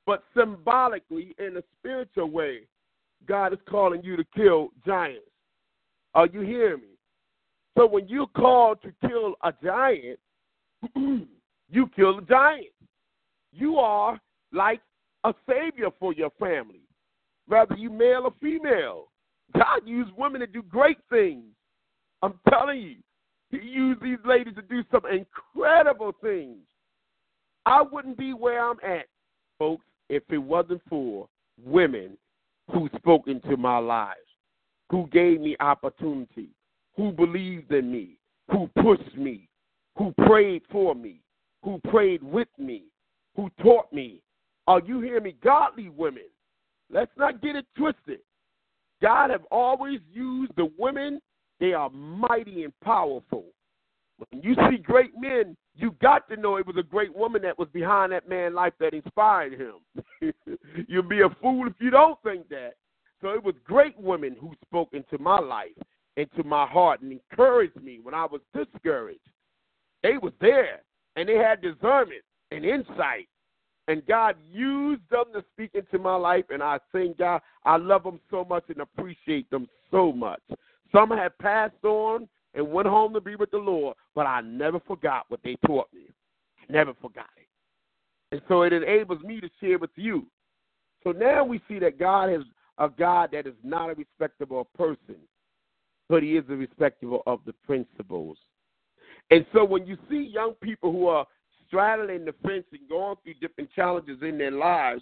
but symbolically in a spiritual way. God is calling you to kill giants. Are you hearing me? So when you're called to kill a giant, you kill a giant. You are like a savior for your family, whether you male or female. God used women to do great things. I'm telling you, He used these ladies to do some incredible things. I wouldn't be where I'm at, folks, if it wasn't for women who spoke into my lives, who gave me opportunity, who believed in me, who pushed me, who prayed for me, who prayed with me, who taught me. Are you hearing me? Godly women. Let's not get it twisted. God have always used the women. They are mighty and powerful. When you see great men, you got to know it was a great woman that was behind that man's life that inspired him. You'll be a fool if you don't think that. So it was great women who spoke into my life, into my heart, and encouraged me when I was discouraged. They was there, and they had discernment and insight and God used them to speak into my life, and I thank God. I love them so much and appreciate them so much. Some have passed on and went home to be with the Lord, but I never forgot what they taught me. Never forgot it. And so it enables me to share with you. So now we see that God has a God that is not a respectable person, but he is a respectable of the principles. And so when you see young people who are straddling the fence and going through different challenges in their lives,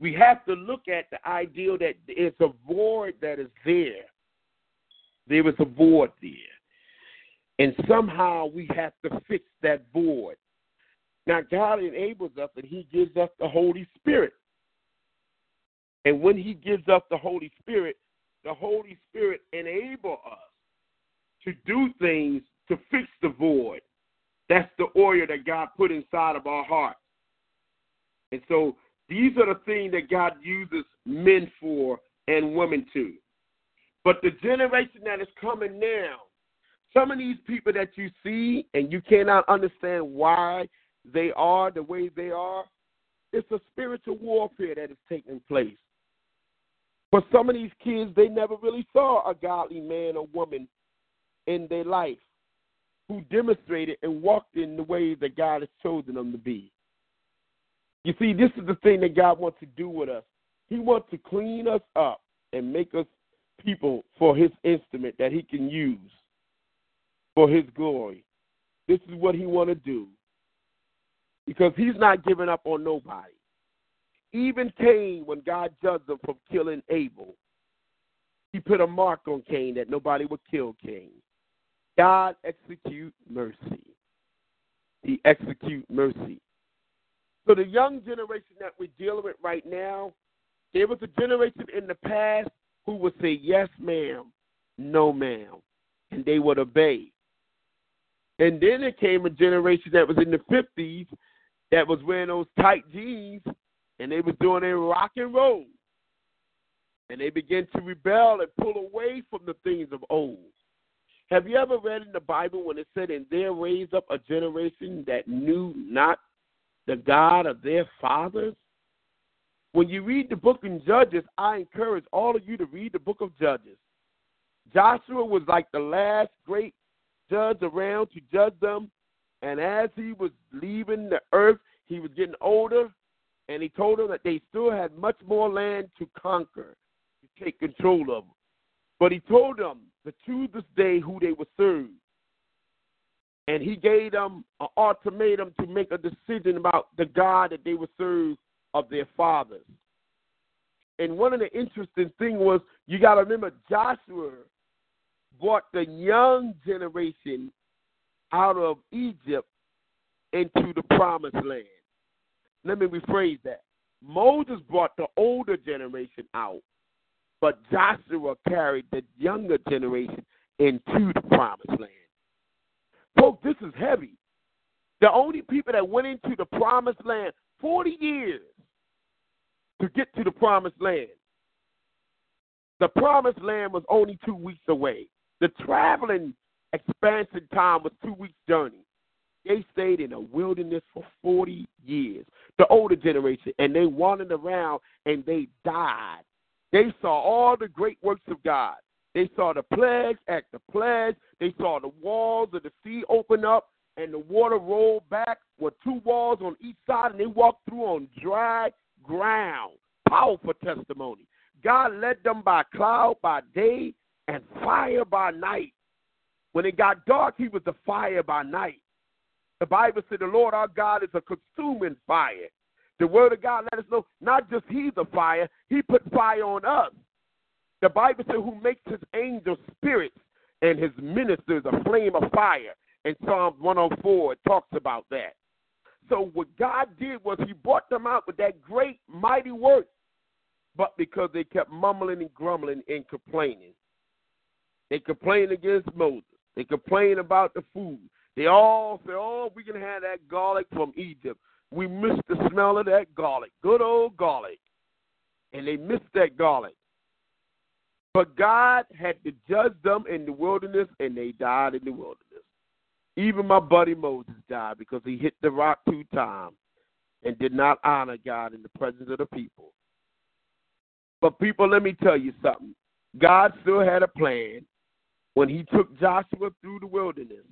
we have to look at the ideal that it's a void that is there. There is a void there. And somehow we have to fix that void. Now, God enables us and He gives us the Holy Spirit. And when He gives us the Holy Spirit, the Holy Spirit enable us to do things to fix the void. That's the oil that God put inside of our hearts. And so these are the things that God uses men for and women to. But the generation that is coming now, some of these people that you see and you cannot understand why they are the way they are, it's a spiritual warfare that is taking place. For some of these kids, they never really saw a godly man or woman in their life who demonstrated and walked in the way that God has chosen them to be. You see, this is the thing that God wants to do with us. He wants to clean us up and make us people for his instrument that he can use for his glory. This is what he want to do. Because he's not giving up on nobody. Even Cain, when God judged him for killing Abel, he put a mark on Cain that nobody would kill Cain. God execute mercy. He execute mercy. So the young generation that we're dealing with right now, there was a generation in the past who would say yes, ma'am, no, ma'am, and they would obey. And then there came a generation that was in the fifties that was wearing those tight jeans and they was doing a rock and roll. And they began to rebel and pull away from the things of old. Have you ever read in the Bible when it said, And there raised up a generation that knew not the God of their fathers? When you read the book of Judges, I encourage all of you to read the book of Judges. Joshua was like the last great judge around to judge them. And as he was leaving the earth, he was getting older, and he told them that they still had much more land to conquer, to take control of. But he told them to choose this day who they would serve. And he gave them an ultimatum to make a decision about the God that they would serve of their fathers. And one of the interesting things was you got to remember Joshua brought the young generation out of Egypt into the promised land. Let me rephrase that. Moses brought the older generation out, but Joshua carried the younger generation into the promised land. Folks, this is heavy. The only people that went into the promised land 40 years to get to the promised land. The promised land was only two weeks away. The traveling expansion time was two weeks' journey. They stayed in a wilderness for 40 years, the older generation, and they wandered around and they died. They saw all the great works of God. They saw the plagues the plagues. They saw the walls of the sea open up and the water roll back with two walls on each side, and they walked through on dry ground. Powerful testimony. God led them by cloud by day and fire by night. When it got dark, he was the fire by night. The Bible said the Lord our God is a consuming fire. The word of God let us know not just he's a fire, he put fire on us. The Bible said who makes his angels spirits and his ministers a flame of fire. In Psalms 104, it talks about that. So what God did was he brought them out with that great mighty work, but because they kept mumbling and grumbling and complaining. They complained against Moses. They complained about the food. They all say, oh, we can have that garlic from Egypt. We miss the smell of that garlic. Good old garlic. And they missed that garlic. But God had to judge them in the wilderness, and they died in the wilderness. Even my buddy Moses died because he hit the rock two times and did not honor God in the presence of the people. But, people, let me tell you something. God still had a plan when he took Joshua through the wilderness.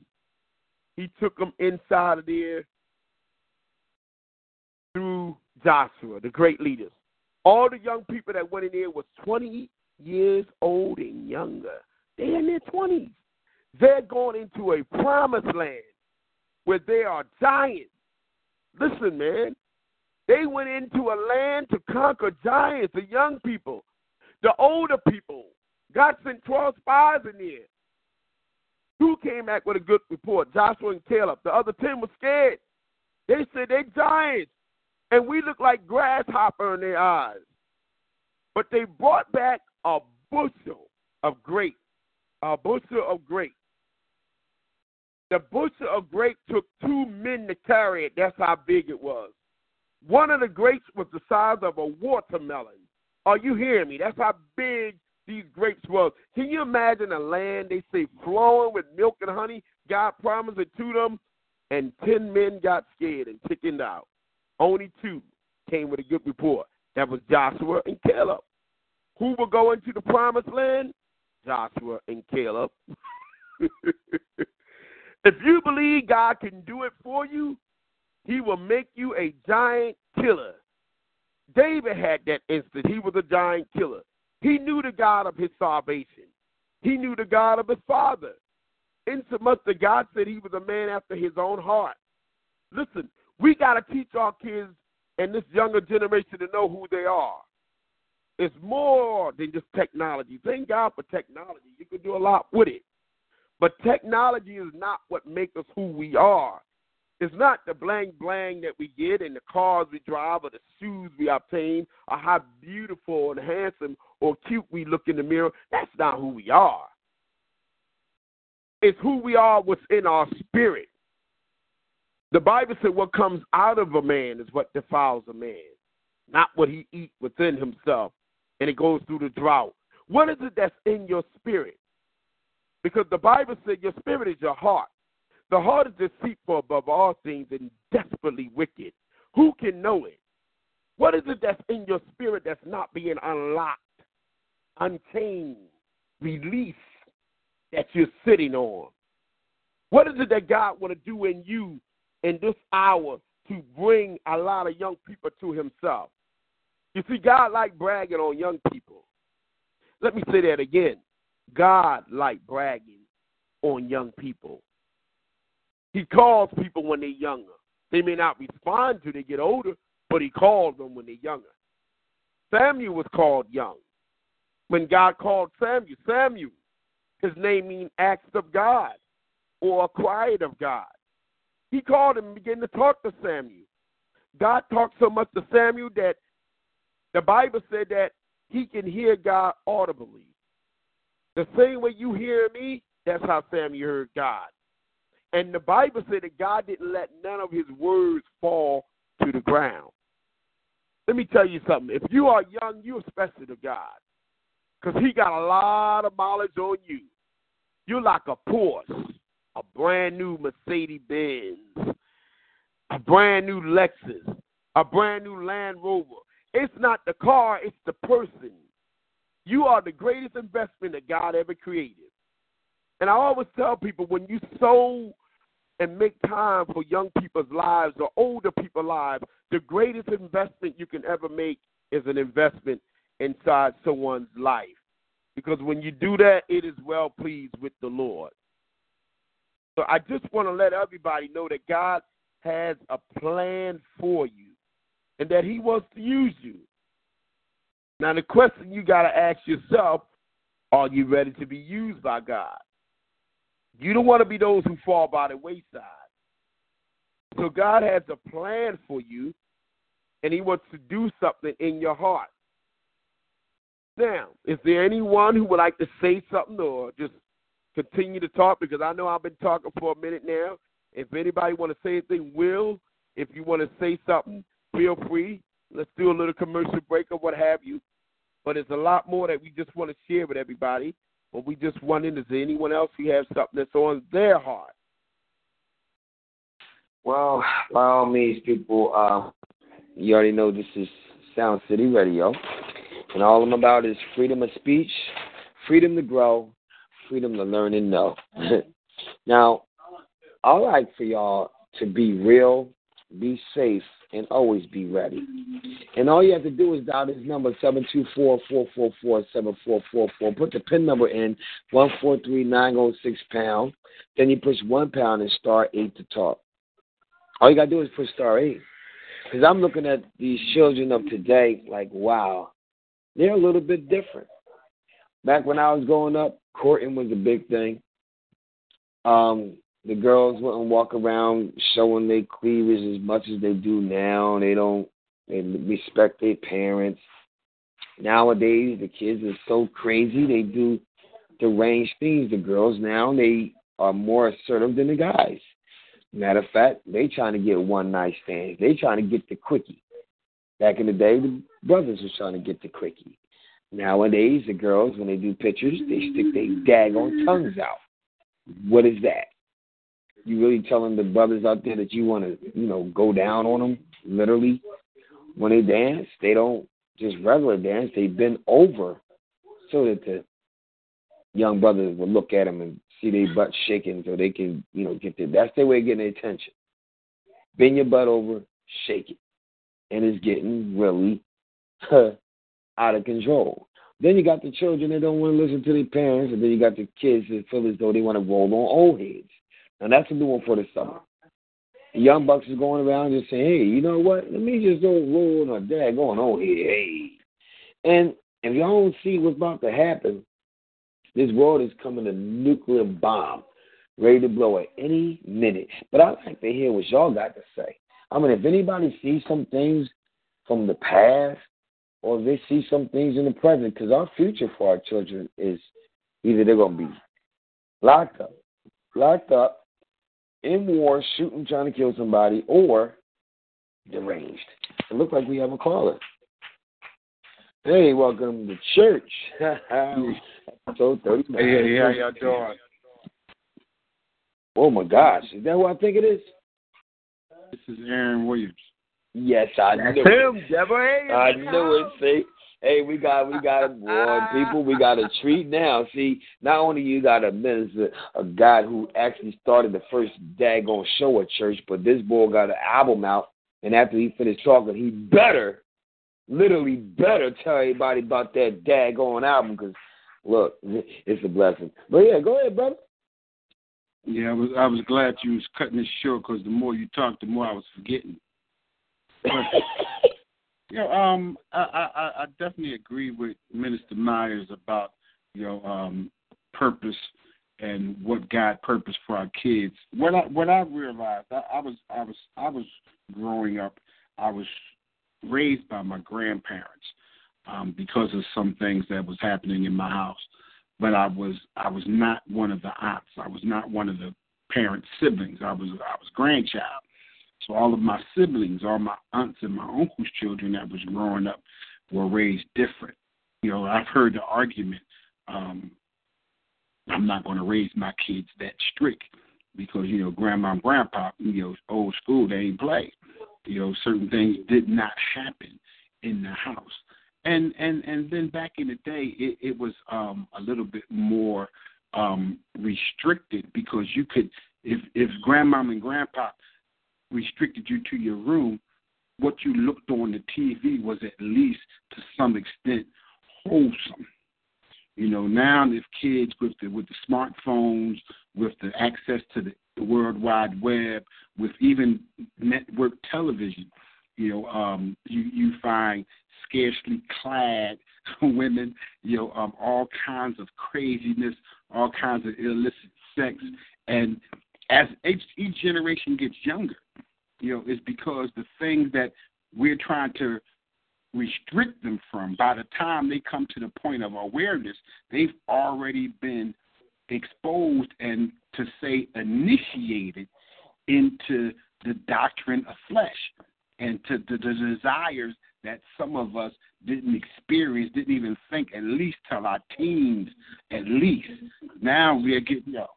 He took them inside of there through Joshua, the great leaders. All the young people that went in there was 20 years old and younger. They're in their 20s. They're going into a promised land where they are giants. Listen, man. They went into a land to conquer giants, the young people. The older people. God sent 12 spies in there. Two came back with a good report, Joshua and Caleb. The other 10 were scared. They said they giants, and we look like grasshopper in their eyes. But they brought back a bushel of grapes, a bushel of grapes. The bushel of grapes took two men to carry it. That's how big it was. One of the grapes was the size of a watermelon. Are you hearing me? That's how big these grapes was. Can you imagine a land they say flowing with milk and honey? God promised it to them, and ten men got scared and chickened out. Only two came with a good report. That was Joshua and Caleb. Who will go into the promised land? Joshua and Caleb. if you believe God can do it for you, He will make you a giant killer. David had that instant. He was a giant killer. He knew the God of his salvation. He knew the God of his father. Insomuch that God said he was a man after his own heart. Listen, we got to teach our kids and this younger generation to know who they are. It's more than just technology. Thank God for technology. You can do a lot with it. But technology is not what makes us who we are. It's not the blang blang that we get and the cars we drive or the shoes we obtain or how beautiful and handsome or cute we look in the mirror. That's not who we are. It's who we are within our spirit. The Bible said what comes out of a man is what defiles a man, not what he eats within himself. And it goes through the drought. What is it that's in your spirit? Because the Bible said your spirit is your heart. The heart is deceitful above all things and desperately wicked. Who can know it? What is it that's in your spirit that's not being unlocked, unchained, released that you're sitting on? What is it that God want to do in you in this hour to bring a lot of young people to Himself? You see, God like bragging on young people. Let me say that again. God like bragging on young people. He calls people when they're younger. They may not respond to they get older, but he calls them when they're younger. Samuel was called young. When God called Samuel, Samuel, his name means acts of God or acquired of God. He called him and began to talk to Samuel. God talked so much to Samuel that the Bible said that he can hear God audibly. The same way you hear me, that's how Samuel heard God. And the Bible said that God didn't let none of his words fall to the ground. Let me tell you something. If you are young, you're special to God. Because he got a lot of mileage on you. You're like a Porsche, a brand new Mercedes Benz, a brand new Lexus, a brand new Land Rover. It's not the car, it's the person. You are the greatest investment that God ever created. And I always tell people when you sow and make time for young people's lives or older people's lives, the greatest investment you can ever make is an investment inside someone's life. Because when you do that, it is well pleased with the Lord. So I just want to let everybody know that God has a plan for you and that He wants to use you. Now, the question you got to ask yourself are you ready to be used by God? You don't want to be those who fall by the wayside. So God has a plan for you, and He wants to do something in your heart. Now, is there anyone who would like to say something or just continue to talk? Because I know I've been talking for a minute now. If anybody want to say anything, will. If you want to say something, feel free. Let's do a little commercial break or what have you. But it's a lot more that we just want to share with everybody. But we just wondering, is there anyone else who has something that's on their heart? Well, by all means, people, uh, you already know this is Sound City Radio. And all I'm about is freedom of speech, freedom to grow, freedom to learn and know. now, I like for y'all to be real be safe, and always be ready. And all you have to do is dial this number, 724-444-7444. Put the PIN number in, 143906 pound. Then you push 1 pound and star 8 to talk. All you got to do is push star 8. Because I'm looking at these children of today like, wow, they're a little bit different. Back when I was growing up, courting was a big thing. Um, the girls wouldn't walk around showing their cleavage as much as they do now. They don't they respect their parents. Nowadays, the kids are so crazy. They do deranged things. The girls now they are more assertive than the guys. Matter of fact, they trying to get one night stands. They trying to get the quickie. Back in the day, the brothers was trying to get the quickie. Nowadays, the girls, when they do pictures, they stick their daggone tongues out. What is that? You really telling the brothers out there that you want to, you know, go down on them, literally, when they dance? They don't just regular dance. They bend over so that the young brothers will look at them and see their butt shaking so they can, you know, get their, that's their way of getting their attention. Bend your butt over, shake it. And it's getting really out of control. Then you got the children that don't want to listen to their parents, and then you got the kids that feel as though they want to roll on old heads. And that's a new one for the summer. The young bucks is going around just saying, hey, you know what? Let me just go roll on a dad going on here. Hey. And if y'all don't see what's about to happen, this world is coming a nuclear bomb, ready to blow at any minute. But I'd like to hear what y'all got to say. I mean, if anybody sees some things from the past or they see some things in the present, because our future for our children is either they're going to be locked up, locked up, in war, shooting, trying to kill somebody, or deranged. It looks like we have a caller. Hey, welcome to church. Episode 30. Hey, hey, how y'all doing? Oh my gosh, is that who I think it is? This is Aaron Williams. Yes, I That's knew him, it. I knew it. See, hey, we got we got a boy, people. We got a treat now. See, not only you got a minister, a guy who actually started the first daggone show at church, but this boy got an album out, and after he finished talking, he better literally better tell everybody about that daggone album because look, it's a blessing. But yeah, go ahead, brother. Yeah, I was I was glad you was cutting this short because the more you talked, the more I was forgetting. You know, um, I, I I definitely agree with Minister Myers about you know um purpose and what God purpose for our kids. What I what I realized, I, I was I was I was growing up, I was raised by my grandparents um, because of some things that was happening in my house. But I was I was not one of the aunts. I was not one of the parent siblings. I was I was grandchild. So all of my siblings, all my aunts and my uncles' children that was growing up were raised different. You know, I've heard the argument, um, I'm not going to raise my kids that strict because, you know, grandma and grandpa, you know, old school, they ain't play. You know, certain things did not happen in the house. And and and then back in the day, it, it was um, a little bit more um, restricted because you could, if if grandmom and grandpa restricted you to your room, what you looked on the TV was at least to some extent wholesome. You know, now if kids with the with the smartphones, with the access to the the World Wide Web, with even network television. You know, um, you you find scarcely clad women. You know, um, all kinds of craziness, all kinds of illicit sex, and as each, each generation gets younger, you know, it's because the things that we're trying to restrict them from, by the time they come to the point of awareness, they've already been exposed and to say initiated into the doctrine of flesh and to the, the desires that some of us didn't experience, didn't even think at least till our teens at least. Now we are getting you know,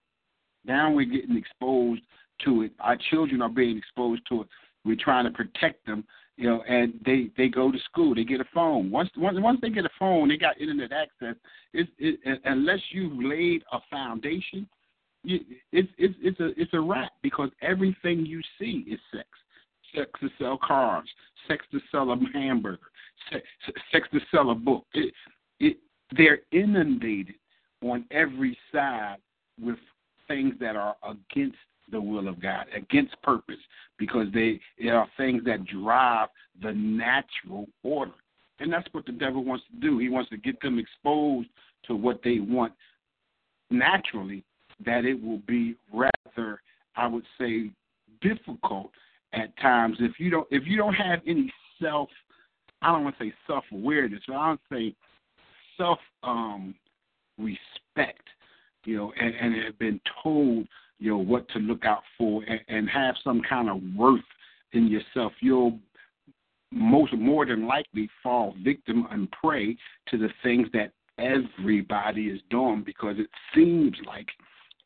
now we're getting exposed to it. Our children are being exposed to it. We're trying to protect them, you know, and they they go to school. They get a phone. Once once once they get a phone, they got internet access. It's it, unless you've laid a foundation, you, it's it's it's a it's a wrap because everything you see is sex. sex to sell cars, sex to sell a hamburger, sex, sex to sell a book. It, it, they're inundated on every side with things that are against the will of God, against purpose, because they, they are things that drive the natural order. And that's what the devil wants to do. He wants to get them exposed to what they want naturally, that it will be rather, I would say, difficult at times if you don't if you don't have any self I don't want to say self awareness, but I don't say self um respect, you know, and, and have been told, you know, what to look out for and, and have some kind of worth in yourself, you'll most more than likely fall victim and prey to the things that everybody is doing because it seems like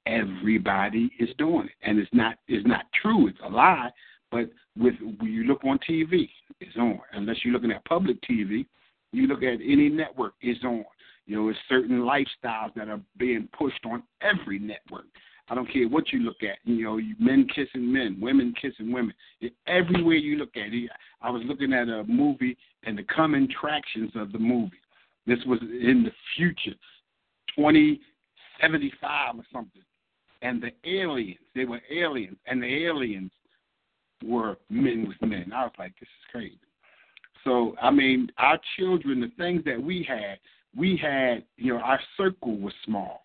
everybody is doing it. And it's not it's not true it's a lie but with when you look on tv it's on. Unless you're looking at public tv you look at any network it's on you know it's certain lifestyles that are being pushed on every network I don't care what you look at. You know, men kissing men, women kissing women. Everywhere you look at it. I was looking at a movie and the coming tractions of the movie. This was in the future, 2075 or something. And the aliens, they were aliens, and the aliens were men with men. I was like, this is crazy. So, I mean, our children, the things that we had, we had, you know, our circle was small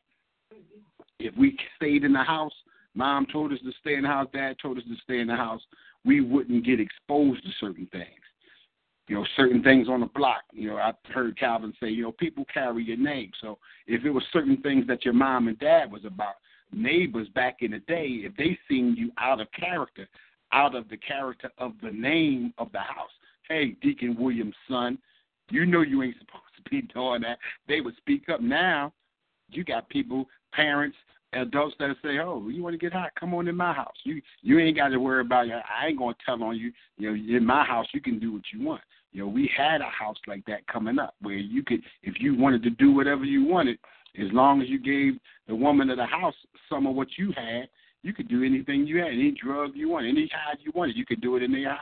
if we stayed in the house, mom told us to stay in the house, dad told us to stay in the house, we wouldn't get exposed to certain things. You know, certain things on the block. You know, I heard Calvin say, you know, people carry your name. So if it was certain things that your mom and dad was about, neighbors back in the day, if they seen you out of character, out of the character of the name of the house, hey, Deacon Williams' son, you know you ain't supposed to be doing that. They would speak up. Now, you got people, parents, adults that say, "Oh, you want to get hot? Come on in my house. You you ain't got to worry about it. I ain't gonna tell on you. You know, in my house, you can do what you want. You know, we had a house like that coming up where you could, if you wanted to do whatever you wanted, as long as you gave the woman of the house some of what you had, you could do anything you had, any drug you wanted, any high you wanted, you could do it in their house.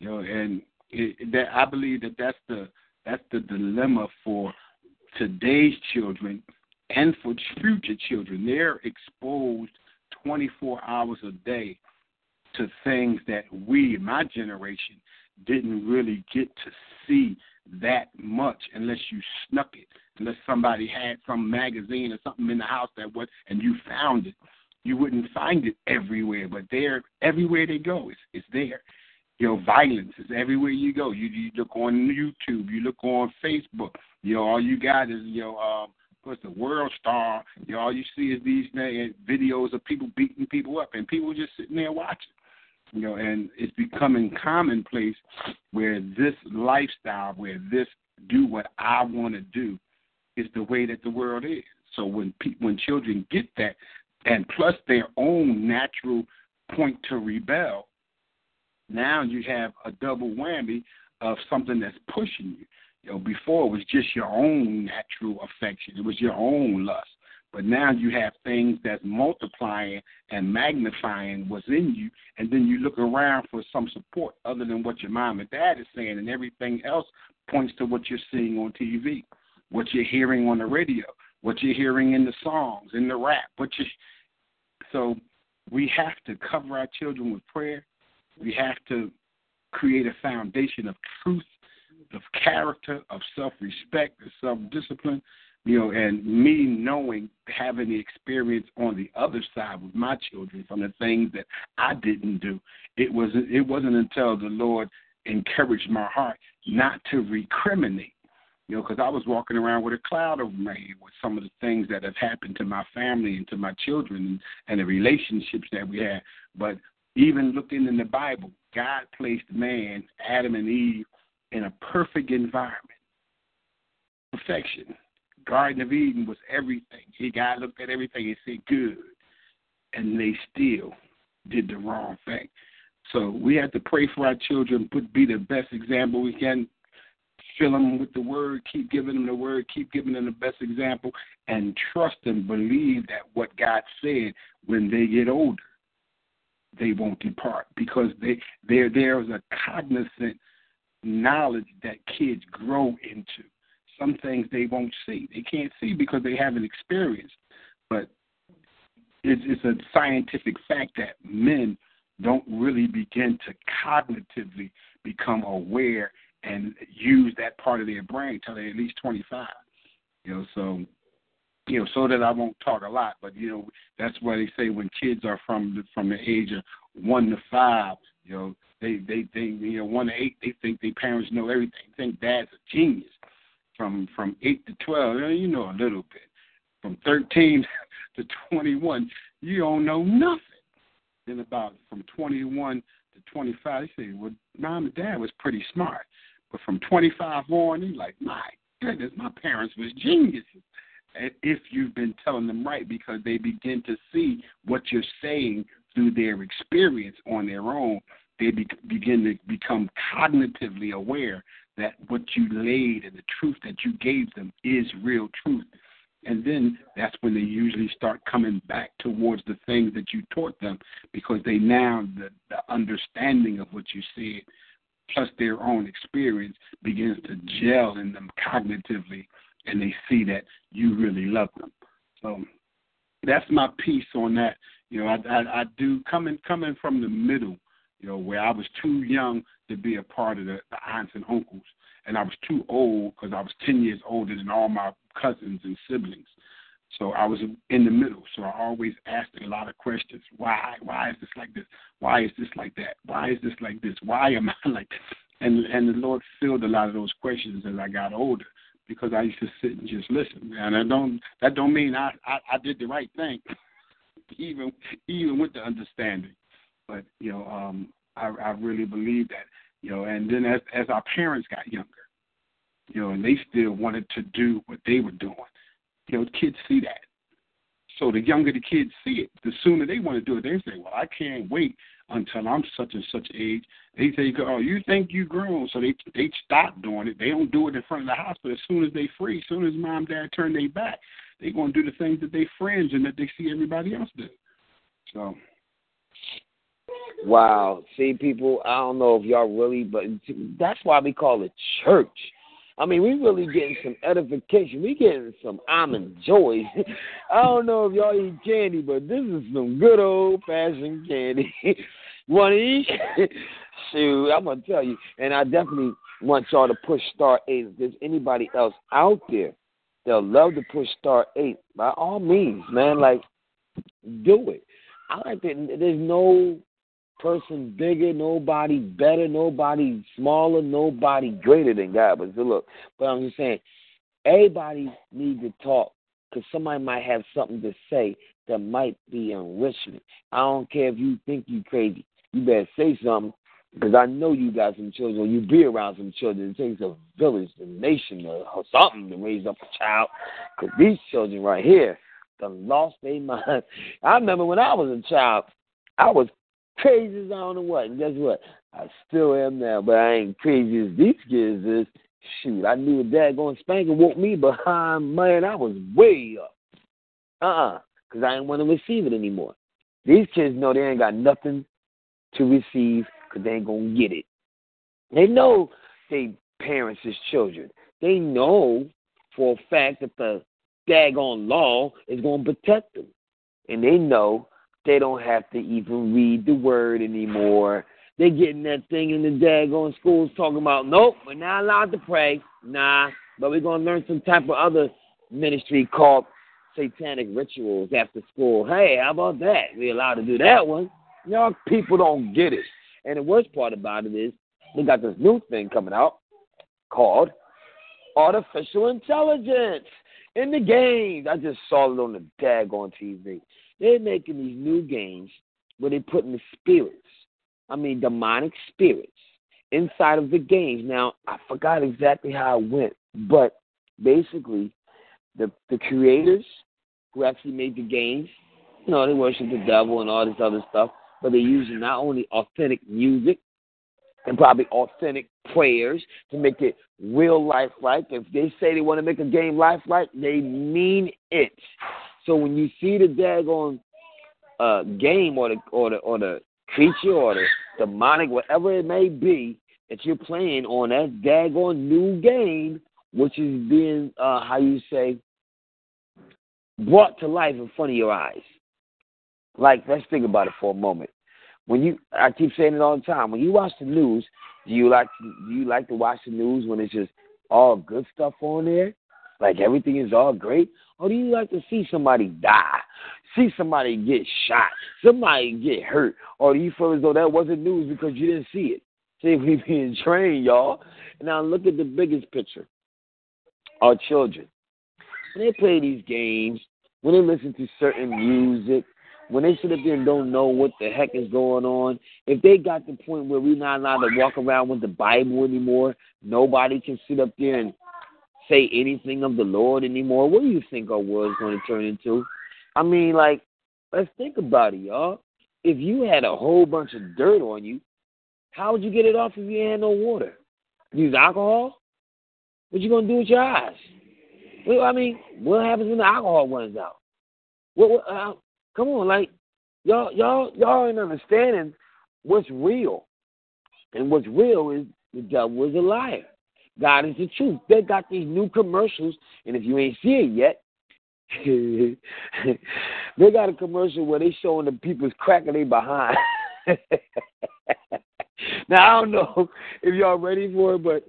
You know, and it, that I believe that that's the that's the dilemma for today's children and for future children. They're exposed 24 hours a day to things that we, my generation, didn't really get to see that much unless you snuck it, unless somebody had some magazine or something in the house that was, and you found it. You wouldn't find it everywhere, but there, everywhere they go, it's, it's there. Know, violence is everywhere you go. You, you look on YouTube, you look on Facebook. You know, all you got is know um, what's the WorldStar. Know, all you see is these videos of people beating people up, and people just sitting there watching. You know, and it's becoming commonplace where this lifestyle, where this do what I want to do, is the way that the world is. So when pe- when children get that, and plus their own natural point to rebel, now you have a double whammy of something that's pushing you. You know, before it was just your own natural affection. It was your own lust. But now you have things that's multiplying and magnifying what's in you, and then you look around for some support other than what your mom and dad is saying, and everything else points to what you're seeing on TV, what you're hearing on the radio, what you're hearing in the songs, in the rap. What you so we have to cover our children with prayer. We have to create a foundation of truth of character, of self respect, of self discipline, you know, and me knowing, having the experience on the other side with my children from the things that I didn't do. It wasn't it wasn't until the Lord encouraged my heart not to recriminate. You know, because I was walking around with a cloud over my head with some of the things that have happened to my family and to my children and, and the relationships that we had. But even looking in the Bible, God placed man, Adam and Eve, in a perfect environment. Perfection. Garden of Eden was everything. He God looked at everything and said, Good. And they still did the wrong thing. So we have to pray for our children, put be the best example we can, fill them with the word, keep giving them the word, keep giving them the best example, and trust and believe that what God said when they get older they won't depart because they there there is a cognizant knowledge that kids grow into. Some things they won't see. They can't see because they haven't experienced. But it's, it's a scientific fact that men don't really begin to cognitively become aware and use that part of their brain till they're at least 25. You know, so you know, so that I won't talk a lot, but you know, that's why they say when kids are from the, from the age of one to five, you know, they they think you know one to eight, they think their parents know everything. They think dad's a genius. From from eight to twelve, you know a little bit. From thirteen to twenty one, you don't know nothing. Then about from twenty one to twenty five, they say, well, mom and dad was pretty smart. But from twenty five on, you're like, my goodness, my parents was geniuses if you've been telling them right because they begin to see what you're saying through their experience on their own they be, begin to become cognitively aware that what you laid and the truth that you gave them is real truth. And then that's when they usually start coming back towards the things that you taught them because they now the, the understanding of what you said plus their own experience begins to gel in them cognitively and they see that you really love them. So that's my piece on that. You know, I, I, I do coming coming from the middle, you know, where I was too young to be a part of the, the aunts and uncles, and I was too old because I was ten years older than all my cousins and siblings. So I was in the middle. So I always asked a lot of questions. Why? Why is this like this? Why is this like that? Why is this like this? Why am I like this? And and the Lord filled a lot of those questions as I got older because I used to sit and just listen. And that don't that don't mean I, I, I did the right thing, even even with the understanding. But you know, um, I, I really believe that. You know, and then as as our parents got younger, you know, and they still wanted to do what they were doing. You know, kids see that. So the younger the kids see it, the sooner they want to do it. They say, "Well, I can't wait until I'm such and such age. They say, "Oh, you think you grown?" So they they stop doing it. They don't do it in front of the. But as soon as they free, as soon as mom dad turn their back, they gonna do the things that they friends and that they see everybody else do. So. Wow. See, people, I don't know if y'all really, but that's why we call it church. I mean, we really getting some edification. We getting some almond joy. I don't know if y'all eat candy, but this is some good old fashioned candy. Want to eat? Shoot, I'm gonna tell you. And I definitely want y'all to push star eight. If there's anybody else out there they'll love to push star eight, by all means, man, like do it. I like that. There's no person bigger, nobody better, nobody smaller, nobody greater than God. But look, but I'm just saying, everybody needs to talk because somebody might have something to say that might be enrichment. I don't care if you think you crazy. You better say something because I know you got some children. You be around some children. It takes a village, a nation, or something to raise up a child. Because these children right here, the lost their mind. I remember when I was a child, I was crazy as I don't know what. And guess what? I still am now, but I ain't crazy as these kids is. Shoot, I knew a dad going spanking woke me behind, man. I was way up. Uh uh-uh, uh, because I didn't want to receive it anymore. These kids know they ain't got nothing to receive because they ain't going to get it. They know they parents as children. They know for a fact that the daggone law is going to protect them. And they know they don't have to even read the word anymore. They're getting that thing in the daggone schools talking about, nope, we're not allowed to pray. Nah, but we're going to learn some type of other ministry called satanic rituals after school. Hey, how about that? We're allowed to do that one. Y'all people don't get it. And the worst part about it is they got this new thing coming out called artificial intelligence in the games. I just saw it on the daggone TV. They're making these new games where they're putting the spirits, I mean demonic spirits, inside of the games. Now, I forgot exactly how it went, but basically, the the creators who actually made the games, you know, they worship the devil and all this other stuff, but they're using not only authentic music and probably authentic prayers to make it real life like. If they say they want to make a game life like, they mean it. So when you see the daggone uh, game or the or the or the creature or the demonic, whatever it may be that you're playing on that daggone new game, which is being, uh, how you say, brought to life in front of your eyes. Like, let's think about it for a moment. When you, I keep saying it all the time. When you watch the news, do you like to, do you like to watch the news when it's just all good stuff on there? Like everything is all great? Or do you like to see somebody die? See somebody get shot, somebody get hurt, or do you feel as though that wasn't news because you didn't see it? See, we being trained, y'all. Now look at the biggest picture. Our children. When they play these games, when they listen to certain music, when they sit up there and don't know what the heck is going on, if they got the point where we're not allowed to walk around with the Bible anymore, nobody can sit up there and say anything of the Lord anymore, what do you think our world's going to turn into? I mean, like, let's think about it, y'all. If you had a whole bunch of dirt on you, how would you get it off if you had no water? Use alcohol? What you gonna do with your eyes? Well, I mean, what happens when the alcohol runs out? What? what uh, come on, like y'all, y'all, y'all ain't understanding what's real, and what's real is the devil is a liar. God is the truth. They got these new commercials, and if you ain't see it yet, they got a commercial where they showing the people's cracking their behind. now I don't know if y'all ready for it, but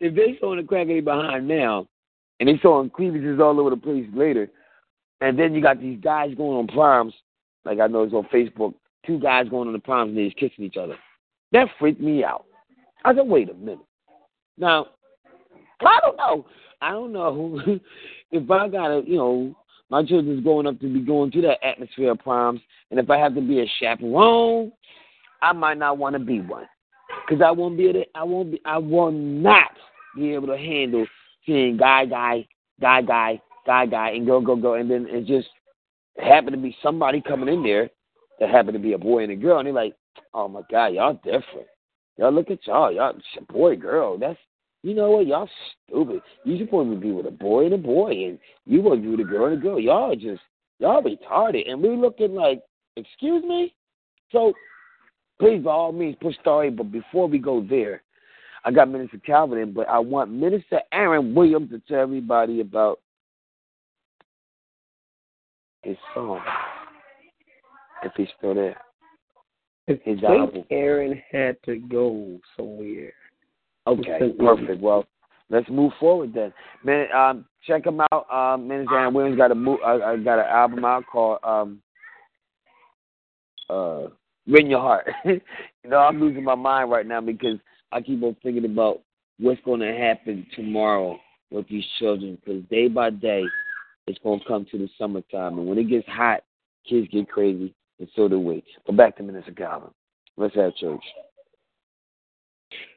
if they showing the crack of their behind now, and they showing cleavages all over the place later, and then you got these guys going on proms, like I know it's on Facebook, two guys going on the proms and they're kissing each other. That freaked me out. I said, wait a minute. Now, I don't know. I don't know if I gotta, you know, my children's growing up to be going to that atmosphere of proms, and if I have to be a chaperone, I might not want to be one, because I won't be able to, I won't be, I will not be able to handle seeing guy, guy, guy, guy, guy, guy, and go, go, go, and then it just happened to be somebody coming in there that happened to be a boy and a girl, and they're like, oh my god, y'all different. Y'all look at y'all, y'all boy, girl. That's you know what? Y'all stupid. You supposed to be with a boy and a boy, and you want to be with a girl and a girl. Y'all just y'all retarded, and we looking like, excuse me. So please, by all means, push star But before we go there, I got Minister Calvin in, but I want Minister Aaron Williams to tell everybody about his song, if he's still there. His I think album. Aaron had to go somewhere. Okay, perfect. Well, let's move forward then. Man, um, check him out. Um, Minister Aaron Williams got a mo- uh, got an album out called um, uh, "Win Your Heart." you know, I'm losing my mind right now because I keep on thinking about what's going to happen tomorrow with these children. Because day by day, it's going to come to the summertime, and when it gets hot, kids get crazy, and so do we. But back to Minister Calvin. Let's have church.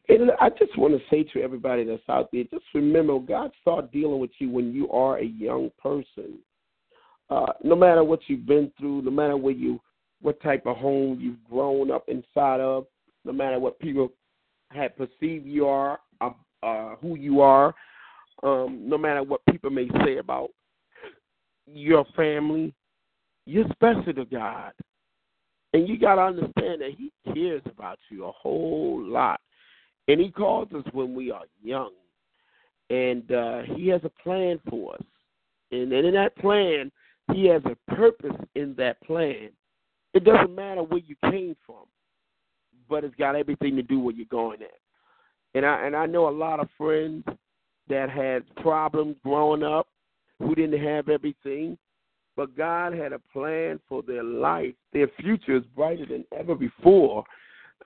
And I just want to say to everybody that's out there, just remember, God started dealing with you when you are a young person. Uh, no matter what you've been through, no matter where you, what type of home you've grown up inside of, no matter what people have perceived you are, uh, uh, who you are, um, no matter what people may say about your family, you're special to God. And you got to understand that He cares about you a whole lot. And he calls us when we are young. And uh, he has a plan for us. And, and in that plan, he has a purpose in that plan. It doesn't matter where you came from, but it's got everything to do where you're going at. And I and I know a lot of friends that had problems growing up who didn't have everything, but God had a plan for their life. Their future is brighter than ever before.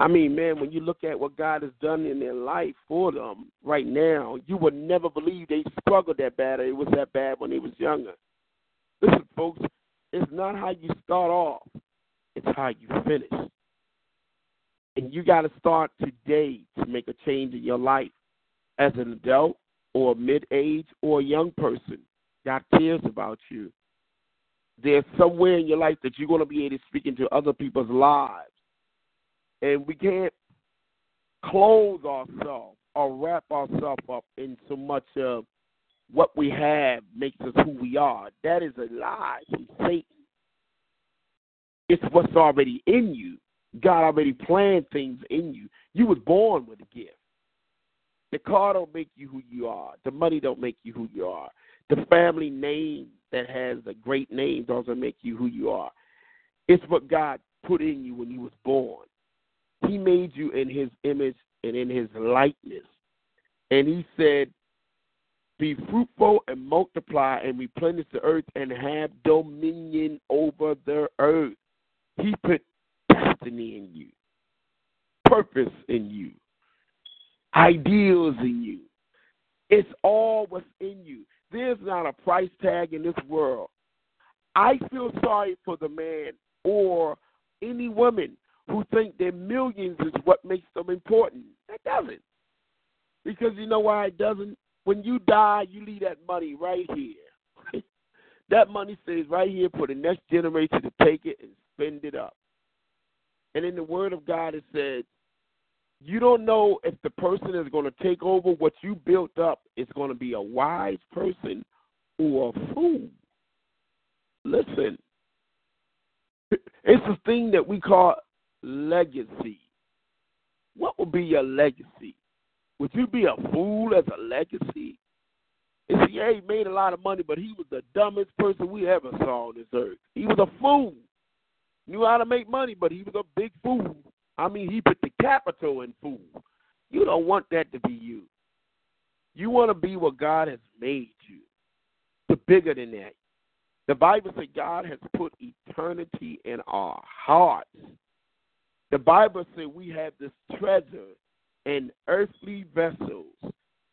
I mean, man, when you look at what God has done in their life for them right now, you would never believe they struggled that bad or it was that bad when they was younger. Listen, folks, it's not how you start off, it's how you finish. And you got to start today to make a change in your life as an adult or mid age or a young person. God cares about you. There's somewhere in your life that you're going to be able to speak into other people's lives and we can't clothe ourselves or wrap ourselves up in so much of what we have makes us who we are. That is a lie from Satan. It's what's already in you God already planned things in you. You was born with a gift. The car don't make you who you are. The money don't make you who you are. The family name that has a great name doesn't make you who you are. It's what God put in you when you was born. He made you in his image and in his likeness. And he said, Be fruitful and multiply and replenish the earth and have dominion over the earth. He put destiny in you, purpose in you, ideals in you. It's all what's in you. There's not a price tag in this world. I feel sorry for the man or any woman who think their millions is what makes them important. That doesn't. Because you know why it doesn't? When you die, you leave that money right here. that money stays right here for the next generation to take it and spend it up. And in the Word of God, it says, you don't know if the person is going to take over what you built up is going to be a wise person or a fool. Listen, it's a thing that we call legacy. What would be your legacy? Would you be a fool as a legacy? And see, yeah, he made a lot of money, but he was the dumbest person we ever saw on this earth. He was a fool. Knew how to make money, but he was a big fool. I mean, he put the capital in fool. You don't want that to be you. You want to be what God has made you. The bigger than that. The Bible says God has put eternity in our hearts. The Bible says we have this treasure in earthly vessels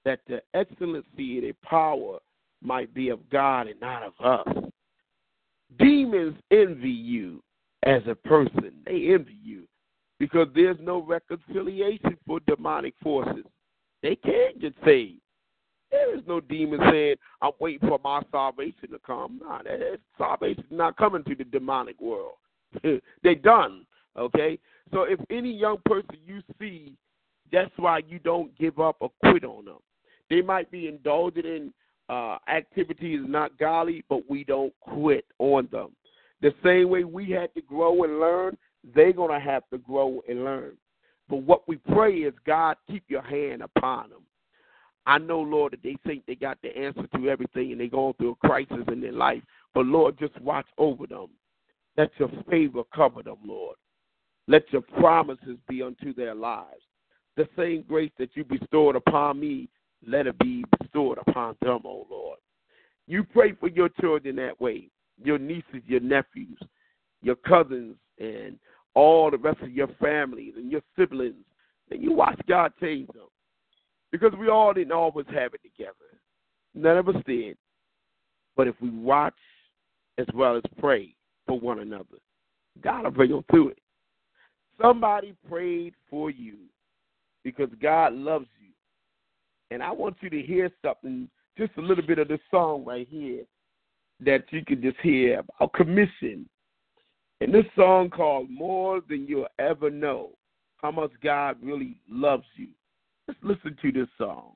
that the excellency and the power might be of God and not of us. Demons envy you as a person. They envy you because there's no reconciliation for demonic forces. They can't get saved. There is no demon saying, I'm waiting for my salvation to come. Nah, that salvation is not coming to the demonic world. they done. Okay? So if any young person you see, that's why you don't give up or quit on them. They might be indulging in uh, activities not godly, but we don't quit on them. The same way we had to grow and learn, they're going to have to grow and learn. But what we pray is, God, keep your hand upon them. I know, Lord, that they think they got the answer to everything and they're going through a crisis in their life. But, Lord, just watch over them. Let your favor cover them, Lord. Let your promises be unto their lives. The same grace that you bestowed upon me, let it be bestowed upon them, O oh Lord. You pray for your children that way, your nieces, your nephews, your cousins, and all the rest of your families and your siblings. And you watch God change them. Because we all didn't always have it together. None of us did. But if we watch as well as pray for one another, God will bring them through it. Somebody prayed for you because God loves you. And I want you to hear something, just a little bit of this song right here that you can just hear about commission. And this song called More Than You'll Ever Know, how much God really loves you. Let's listen to this song.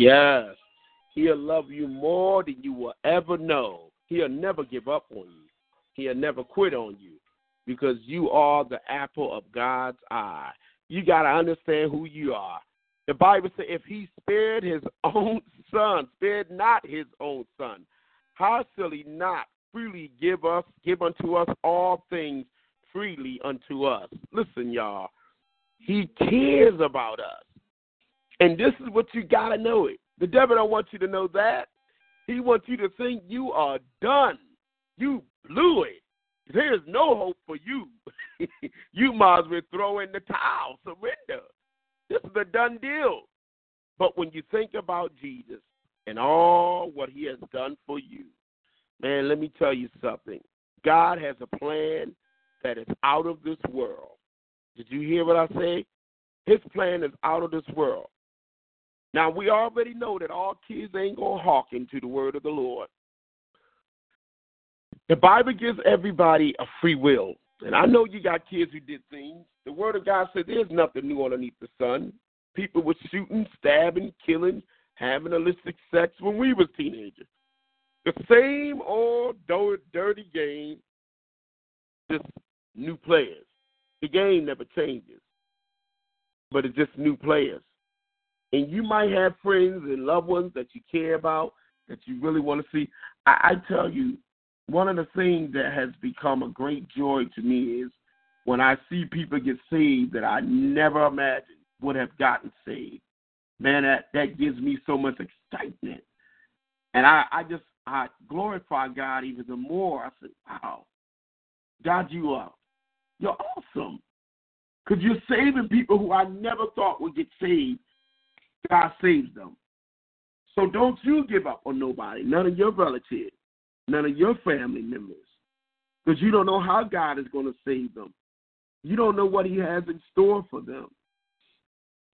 Yes. He'll love you more than you will ever know. He'll never give up on you. He'll never quit on you because you are the apple of God's eye. You got to understand who you are. The Bible says if he spared his own son, spared not his own son, how shall he not freely give us, give unto us all things freely unto us? Listen, y'all. He cares about. And this is what you got to know it. The devil don't want you to know that. He wants you to think you are done. You blew it. There's no hope for you. you might as well throw in the towel, surrender. This is a done deal. But when you think about Jesus and all what he has done for you, man, let me tell you something. God has a plan that is out of this world. Did you hear what I say? His plan is out of this world. Now, we already know that all kids ain't going to hearken to the word of the Lord. The Bible gives everybody a free will. And I know you got kids who did things. The word of God said there's nothing new underneath the sun. People were shooting, stabbing, killing, having illicit sex when we was teenagers. The same old dirty game, just new players. The game never changes, but it's just new players and you might have friends and loved ones that you care about that you really want to see. I, I tell you, one of the things that has become a great joy to me is when I see people get saved that I never imagined would have gotten saved. Man, that that gives me so much excitement, and I I just I glorify God even the more. I said, wow, God, you are you're awesome because you're saving people who I never thought would get saved God saves them. So don't you give up on nobody, none of your relatives, none of your family members, because you don't know how God is going to save them. You don't know what He has in store for them,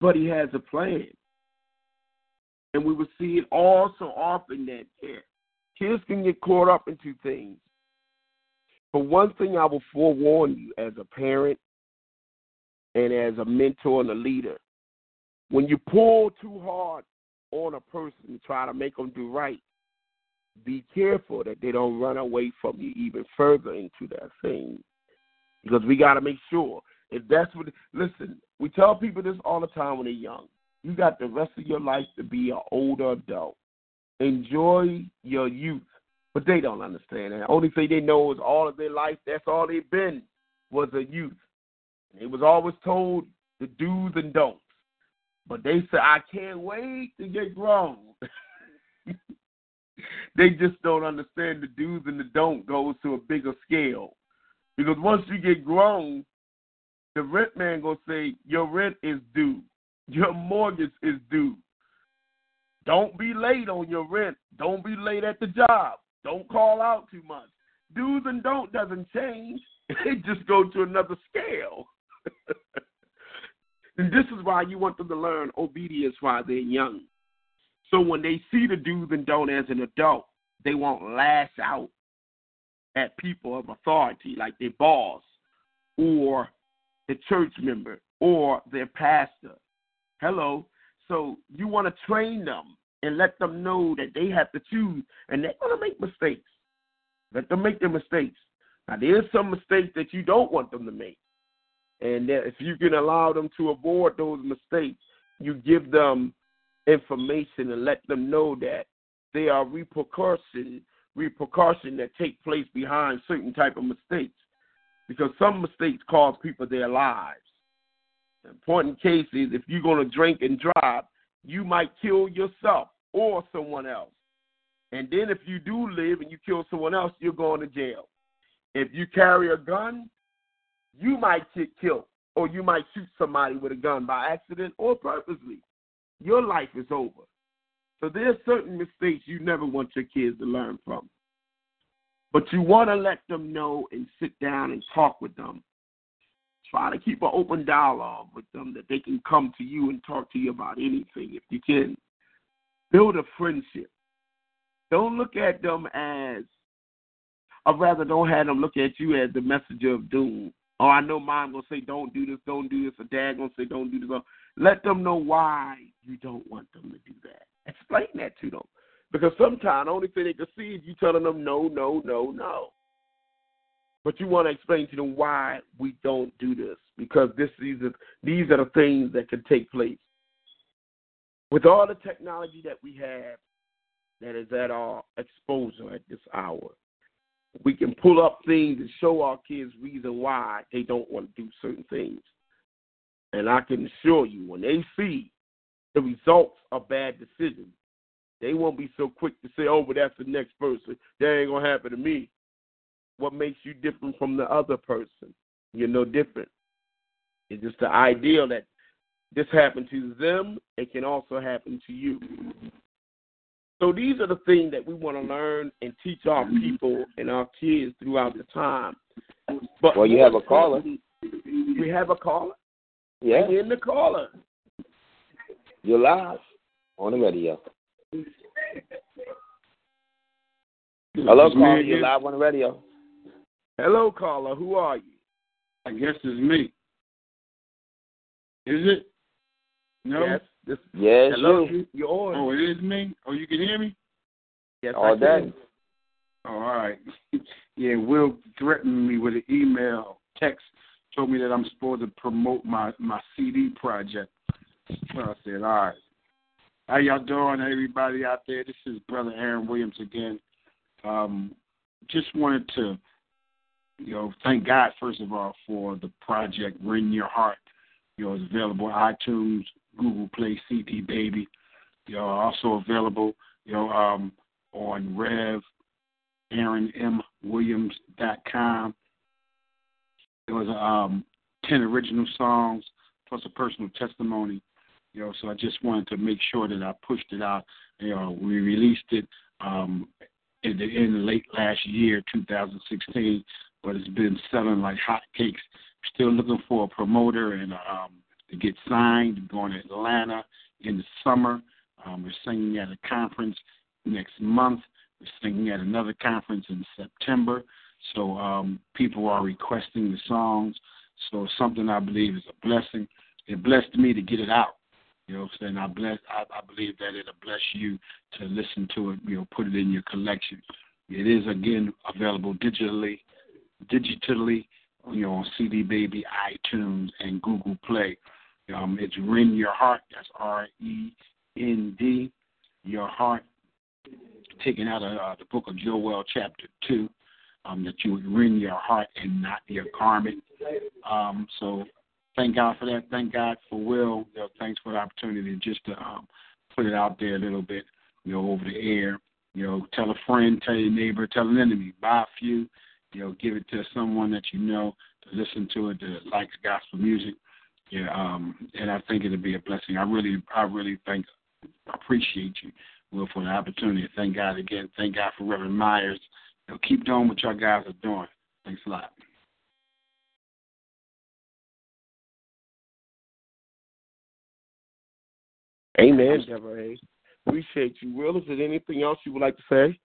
but He has a plan. And we will see it all so often that kids can get caught up into things. But one thing I will forewarn you as a parent and as a mentor and a leader when you pull too hard on a person try to make them do right, be careful that they don't run away from you even further into that thing. Because we got to make sure if that's what. Listen, we tell people this all the time when they're young. You got the rest of your life to be an older adult. Enjoy your youth, but they don't understand that. Only thing they know is all of their life. That's all they've been was a youth. It was always told the do's and don'ts. But they say, I can't wait to get grown. they just don't understand the do's and the don't goes to a bigger scale. Because once you get grown, the rent man gonna say your rent is due, your mortgage is due. Don't be late on your rent. Don't be late at the job. Don't call out too much. Do's and don't doesn't change. It just go to another scale. and this is why you want them to learn obedience while they're young. So when they see the do's and don't as an adult, they won't lash out at people of authority like their boss or the church member or their pastor. Hello. So you want to train them and let them know that they have to choose and they're going to make mistakes. Let them make their mistakes. Now, there's some mistakes that you don't want them to make. And if you can allow them to avoid those mistakes, you give them information and let them know that there are repercussions repercussions that take place behind certain type of mistakes. Because some mistakes cost people their lives. The important case is if you're going to drink and drive, you might kill yourself or someone else. And then if you do live and you kill someone else, you're going to jail. If you carry a gun, you might get killed or you might shoot somebody with a gun by accident or purposely. Your life is over. So there's certain mistakes you never want your kids to learn from. But you want to let them know and sit down and talk with them. Try to keep an open dialogue with them that they can come to you and talk to you about anything if you can. Build a friendship. Don't look at them as, or rather, don't have them look at you as the messenger of doom. Oh, I know mom gonna say don't do this, don't do this, or dad gonna say don't do this. Let them know why you don't want them to do that. Explain that to them. Because sometimes the only thing they can see is you telling them no, no, no, no. But you want to explain to them why we don't do this. Because this are these are the things that can take place. With all the technology that we have that is at our exposure at this hour, we can pull up things and show our kids reason why they don't want to do certain things. And I can assure you, when they see the results of bad decisions, they won't be so quick to say, oh, but that's the next person. That ain't to happen to me. What makes you different from the other person? You're no different. It's just the idea that this happened to them, it can also happen to you. So these are the things that we want to learn and teach our people and our kids throughout the time. But well, you have a caller. We have a caller. Yeah. in the caller. You're live on the radio. Hello, caller. You're live on the radio. Hello, caller. Who are you? I guess it's me. Is it? No. Yes. This, yes. Hello. You. You're on. Oh, it is me. Oh, you can hear me. Yes. All I day. can. Oh, all right. yeah, Will threatened me with an email, text, told me that I'm supposed to promote my my CD project. So I said, all right. How y'all doing, everybody out there? This is Brother Aaron Williams again. Um, just wanted to, you know, thank God first of all for the project Rend Your Heart. You know, it's available iTunes, Google Play, CD Baby. You know, also available, you know, um, on Rev, AaronMWilliams.com. It was um, ten original songs plus a personal testimony you know, so I just wanted to make sure that I pushed it out. You know, we released it um, in the in late last year, 2016, but it's been selling like hotcakes. Still looking for a promoter and um, to get signed. Going to Atlanta in the summer. Um, we're singing at a conference next month. We're singing at another conference in September. So um, people are requesting the songs. So something I believe is a blessing. It blessed me to get it out. You know what I'm saying? I bless I, I believe that it'll bless you to listen to it, you know, put it in your collection. It is again available digitally digitally, you know, on CD Baby, iTunes and Google Play. Um, it's Rend Your Heart, that's R E N D, Your Heart, taken out of uh, the book of Joel, chapter 2, um, that you would rend your heart and not your garment. Um, so thank God for that. Thank God for Will. You know, thanks for the opportunity just to um, put it out there a little bit, you know, over the air. You know, tell a friend, tell your neighbor, tell an enemy, buy a few, you know, give it to someone that you know to listen to it, to like gospel music. Yeah, um, and I think it'll be a blessing. I really, I really thank, appreciate you, Will, for the opportunity. Thank God again. Thank God for Reverend Myers. You know, keep doing what y'all guys are doing. Thanks a lot. Amen, Deborah. Appreciate you. Will, is there anything else you would like to say?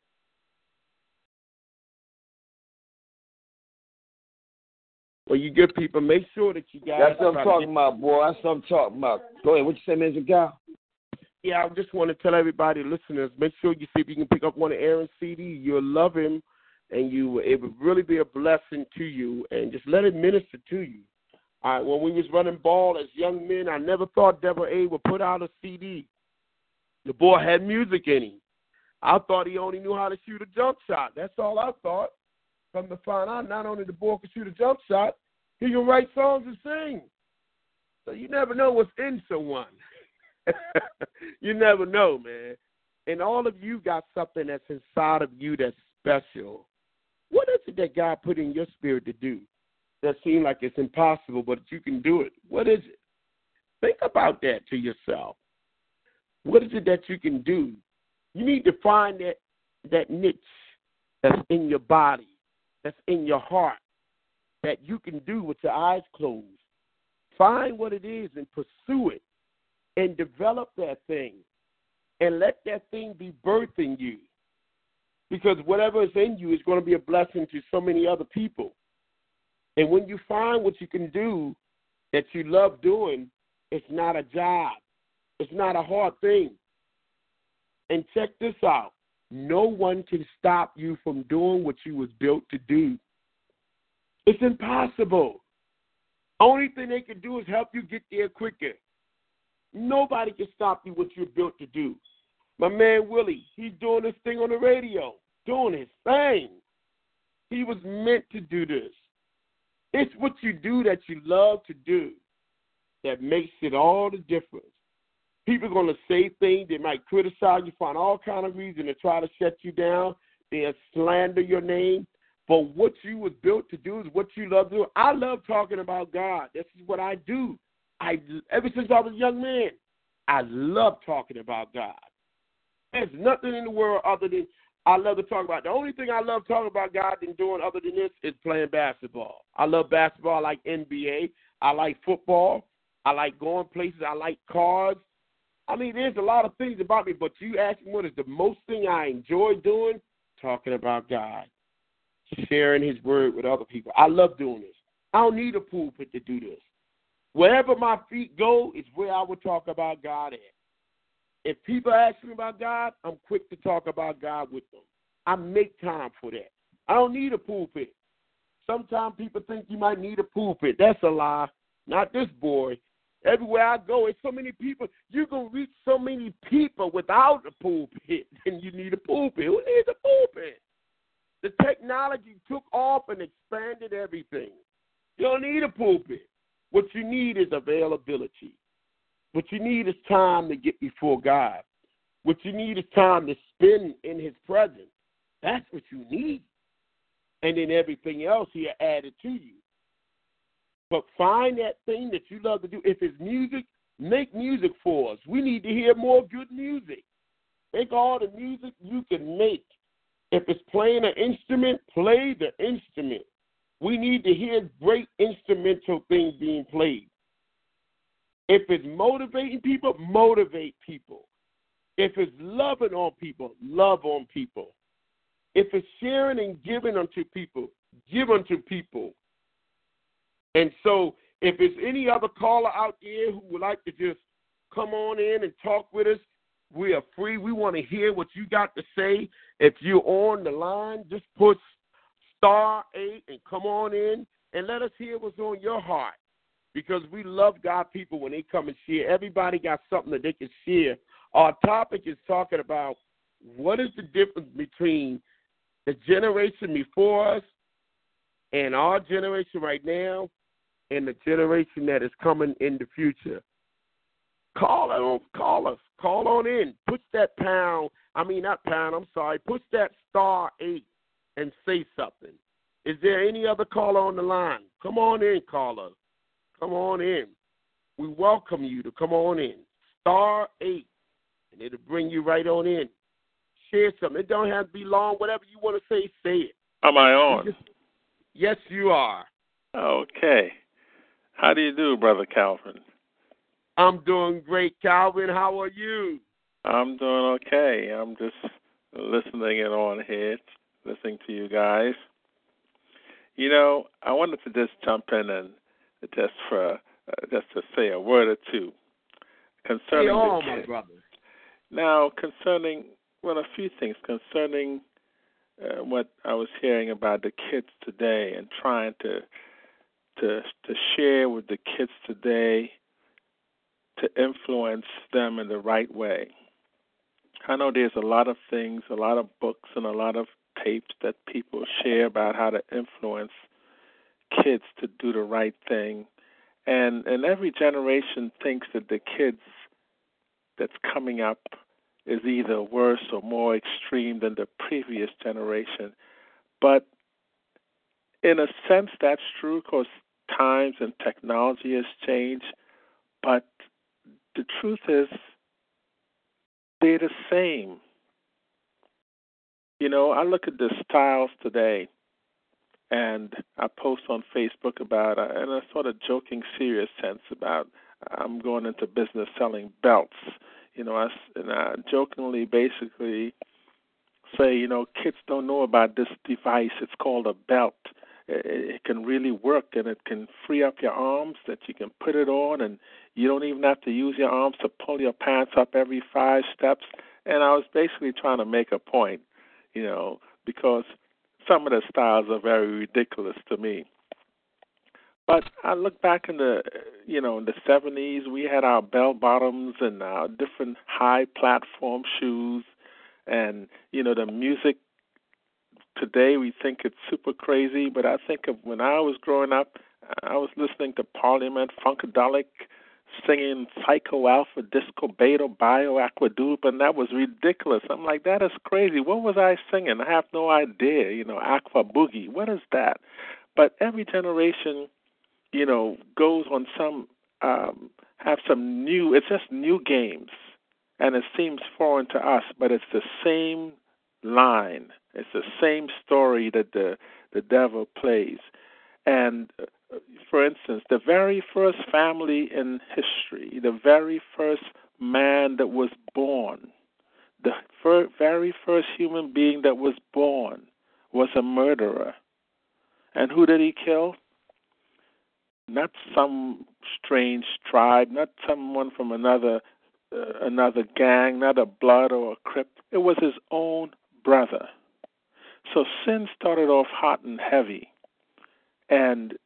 Well, you good people, make sure that you guys. That's what I'm talking about, boy. That's what I'm talking about. Go ahead. What you say, Mr. Gal? Yeah, I just want to tell everybody, listeners, make sure you see if you can pick up one of Aaron's CDs. You'll love him, and you it would really be a blessing to you, and just let it minister to you. All right, when we was running ball as young men, I never thought Deborah A would put out a CD. The boy had music in him. I thought he only knew how to shoot a jump shot. That's all I thought. Come to find out, not only the boy can shoot a jump shot, he can write songs and sing. So you never know what's in someone. you never know, man. And all of you got something that's inside of you that's special. What is it that God put in your spirit to do that seems like it's impossible, but you can do it? What is it? Think about that to yourself. What is it that you can do? You need to find that that niche that's in your body, that's in your heart, that you can do with your eyes closed. Find what it is and pursue it and develop that thing and let that thing be birthing you. Because whatever is in you is going to be a blessing to so many other people. And when you find what you can do that you love doing, it's not a job. It's not a hard thing. And check this out. No one can stop you from doing what you was built to do. It's impossible. Only thing they can do is help you get there quicker. Nobody can stop you what you're built to do. My man Willie, he's doing this thing on the radio, doing his thing. He was meant to do this. It's what you do that you love to do that makes it all the difference. People are going to say things. They might criticize you, find all kind of reason to try to shut you down. They'll slander your name. But what you was built to do is what you love to do. I love talking about God. This is what I do. I ever since I was a young man, I love talking about God. There's nothing in the world other than I love to talk about. The only thing I love talking about God than doing other than this is playing basketball. I love basketball. I like NBA. I like football. I like going places. I like cars. I mean, there's a lot of things about me, but you ask me what is the most thing I enjoy doing? Talking about God, sharing His word with other people. I love doing this. I don't need a pulpit to do this. Wherever my feet go is where I would talk about God at. If people ask me about God, I'm quick to talk about God with them. I make time for that. I don't need a pulpit. Sometimes people think you might need a pulpit. That's a lie. Not this boy. Everywhere I go, it's so many people. You can reach so many people without a pulpit, and you need a pulpit. Who needs a pulpit? The technology took off and expanded everything. You don't need a pulpit. What you need is availability. What you need is time to get before God. What you need is time to spend in His presence. That's what you need. And then everything else He added to you. But find that thing that you love to do. If it's music, make music for us. We need to hear more good music. Make all the music you can make. If it's playing an instrument, play the instrument. We need to hear great instrumental things being played. If it's motivating people, motivate people. If it's loving on people, love on people. If it's sharing and giving unto people, give unto people. And so, if there's any other caller out there who would like to just come on in and talk with us, we are free. We want to hear what you got to say. If you're on the line, just push star eight and come on in and let us hear what's on your heart. Because we love God people when they come and share. Everybody got something that they can share. Our topic is talking about what is the difference between the generation before us and our generation right now and the generation that is coming in the future. Call on, call us, call on in. Push that pound. I mean, not pound. I'm sorry. Push that star eight and say something. Is there any other caller on the line? Come on in, caller. Come on in. We welcome you to come on in. Star 8, and it'll bring you right on in. Share something. It don't have to be long. Whatever you want to say, say it. Am I on? Just, yes, you are. Okay. How do you do, Brother Calvin? I'm doing great, Calvin. How are you? I'm doing okay. I'm just listening in on here, listening to you guys. You know, I wanted to just jump in and just for uh, just to say a word or two concerning hey, oh, the my brother. Now, concerning well, a few things concerning uh, what I was hearing about the kids today and trying to to to share with the kids today to influence them in the right way. I know there's a lot of things, a lot of books, and a lot of tapes that people share about how to influence kids to do the right thing. And and every generation thinks that the kids that's coming up is either worse or more extreme than the previous generation. But in a sense, that's true because times and technology has changed. But the truth is, they're the same. You know, I look at the styles today, and I post on Facebook about, uh, in a sort of joking, serious sense about I'm going into business selling belts. You know, I, and I jokingly basically say, you know, kids don't know about this device. It's called a belt. It can really work, and it can free up your arms that you can put it on, and you don't even have to use your arms to pull your pants up every five steps. And I was basically trying to make a point you know, because some of the styles are very ridiculous to me. But I look back in the, you know, in the '70s, we had our bell bottoms and our different high platform shoes, and you know, the music. Today we think it's super crazy, but I think of when I was growing up, I was listening to Parliament, Funkadelic, singing Psycho Alpha, Disco Beta, Bio, Aquadupe, and that was ridiculous. I'm like, that is crazy. What was I singing? I have no idea. You know, Aqua Boogie. What is that? But every generation, you know, goes on some um have some new. It's just new games, and it seems foreign to us, but it's the same line. It's the same story that the the devil plays, and for instance, the very first family in history, the very first man that was born, the fir- very first human being that was born was a murderer. And who did he kill? Not some strange tribe, not someone from another uh, another gang, not a blood or a crip. It was his own brother. So sin started off hot and heavy. And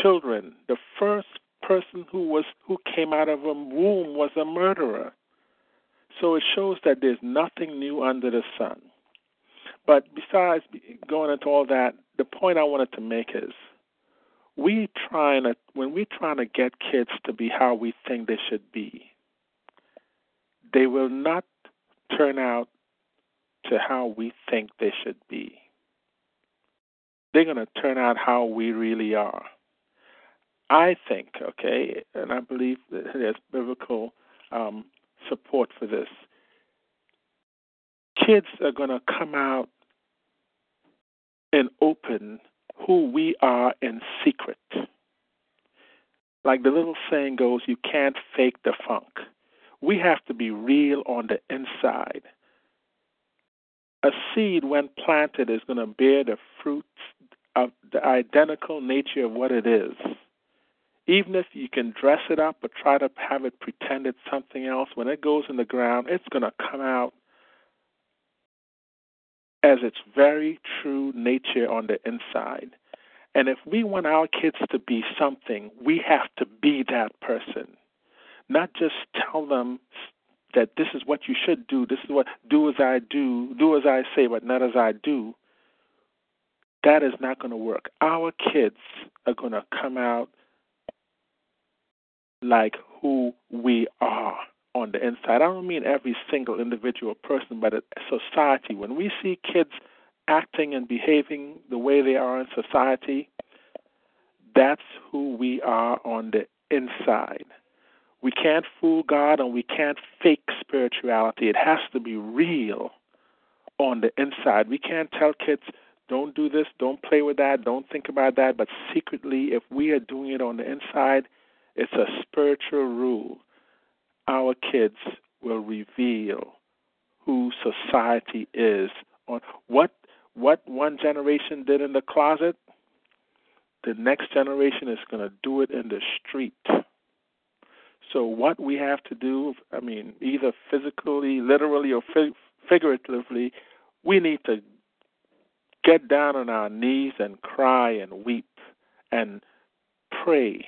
children. The first person who was who came out of a womb was a murderer. So it shows that there's nothing new under the sun. But besides going into all that, the point I wanted to make is we trying to when we trying to get kids to be how we think they should be, they will not turn out to how we think they should be. They're going to turn out how we really are. I think, okay, and I believe there's biblical um, support for this. Kids are going to come out and open who we are in secret. Like the little saying goes, you can't fake the funk. We have to be real on the inside. A seed, when planted, is going to bear the fruits of the identical nature of what it is even if you can dress it up or try to have it pretend it's something else, when it goes in the ground, it's going to come out as its very true nature on the inside. And if we want our kids to be something, we have to be that person. Not just tell them that this is what you should do, this is what do as I do, do as I say, but not as I do. That is not going to work. Our kids are going to come out like who we are on the inside. I don't mean every single individual person, but society. When we see kids acting and behaving the way they are in society, that's who we are on the inside. We can't fool God and we can't fake spirituality. It has to be real on the inside. We can't tell kids, don't do this, don't play with that, don't think about that, but secretly, if we are doing it on the inside, it's a spiritual rule. Our kids will reveal who society is on what what one generation did in the closet the next generation is going to do it in the street so what we have to do i mean either physically literally or figuratively we need to get down on our knees and cry and weep and pray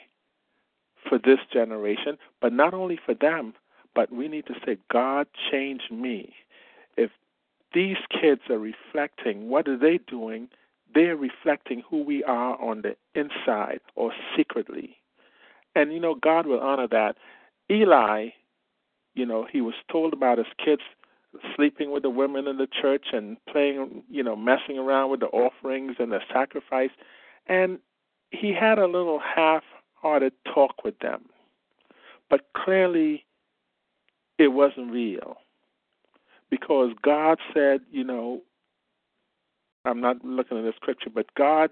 for this generation but not only for them but we need to say god change me if these kids are reflecting, what are they doing? They're reflecting who we are on the inside or secretly. And, you know, God will honor that. Eli, you know, he was told about his kids sleeping with the women in the church and playing, you know, messing around with the offerings and the sacrifice. And he had a little half hearted talk with them. But clearly, it wasn't real because God said, you know, I'm not looking at the scripture, but God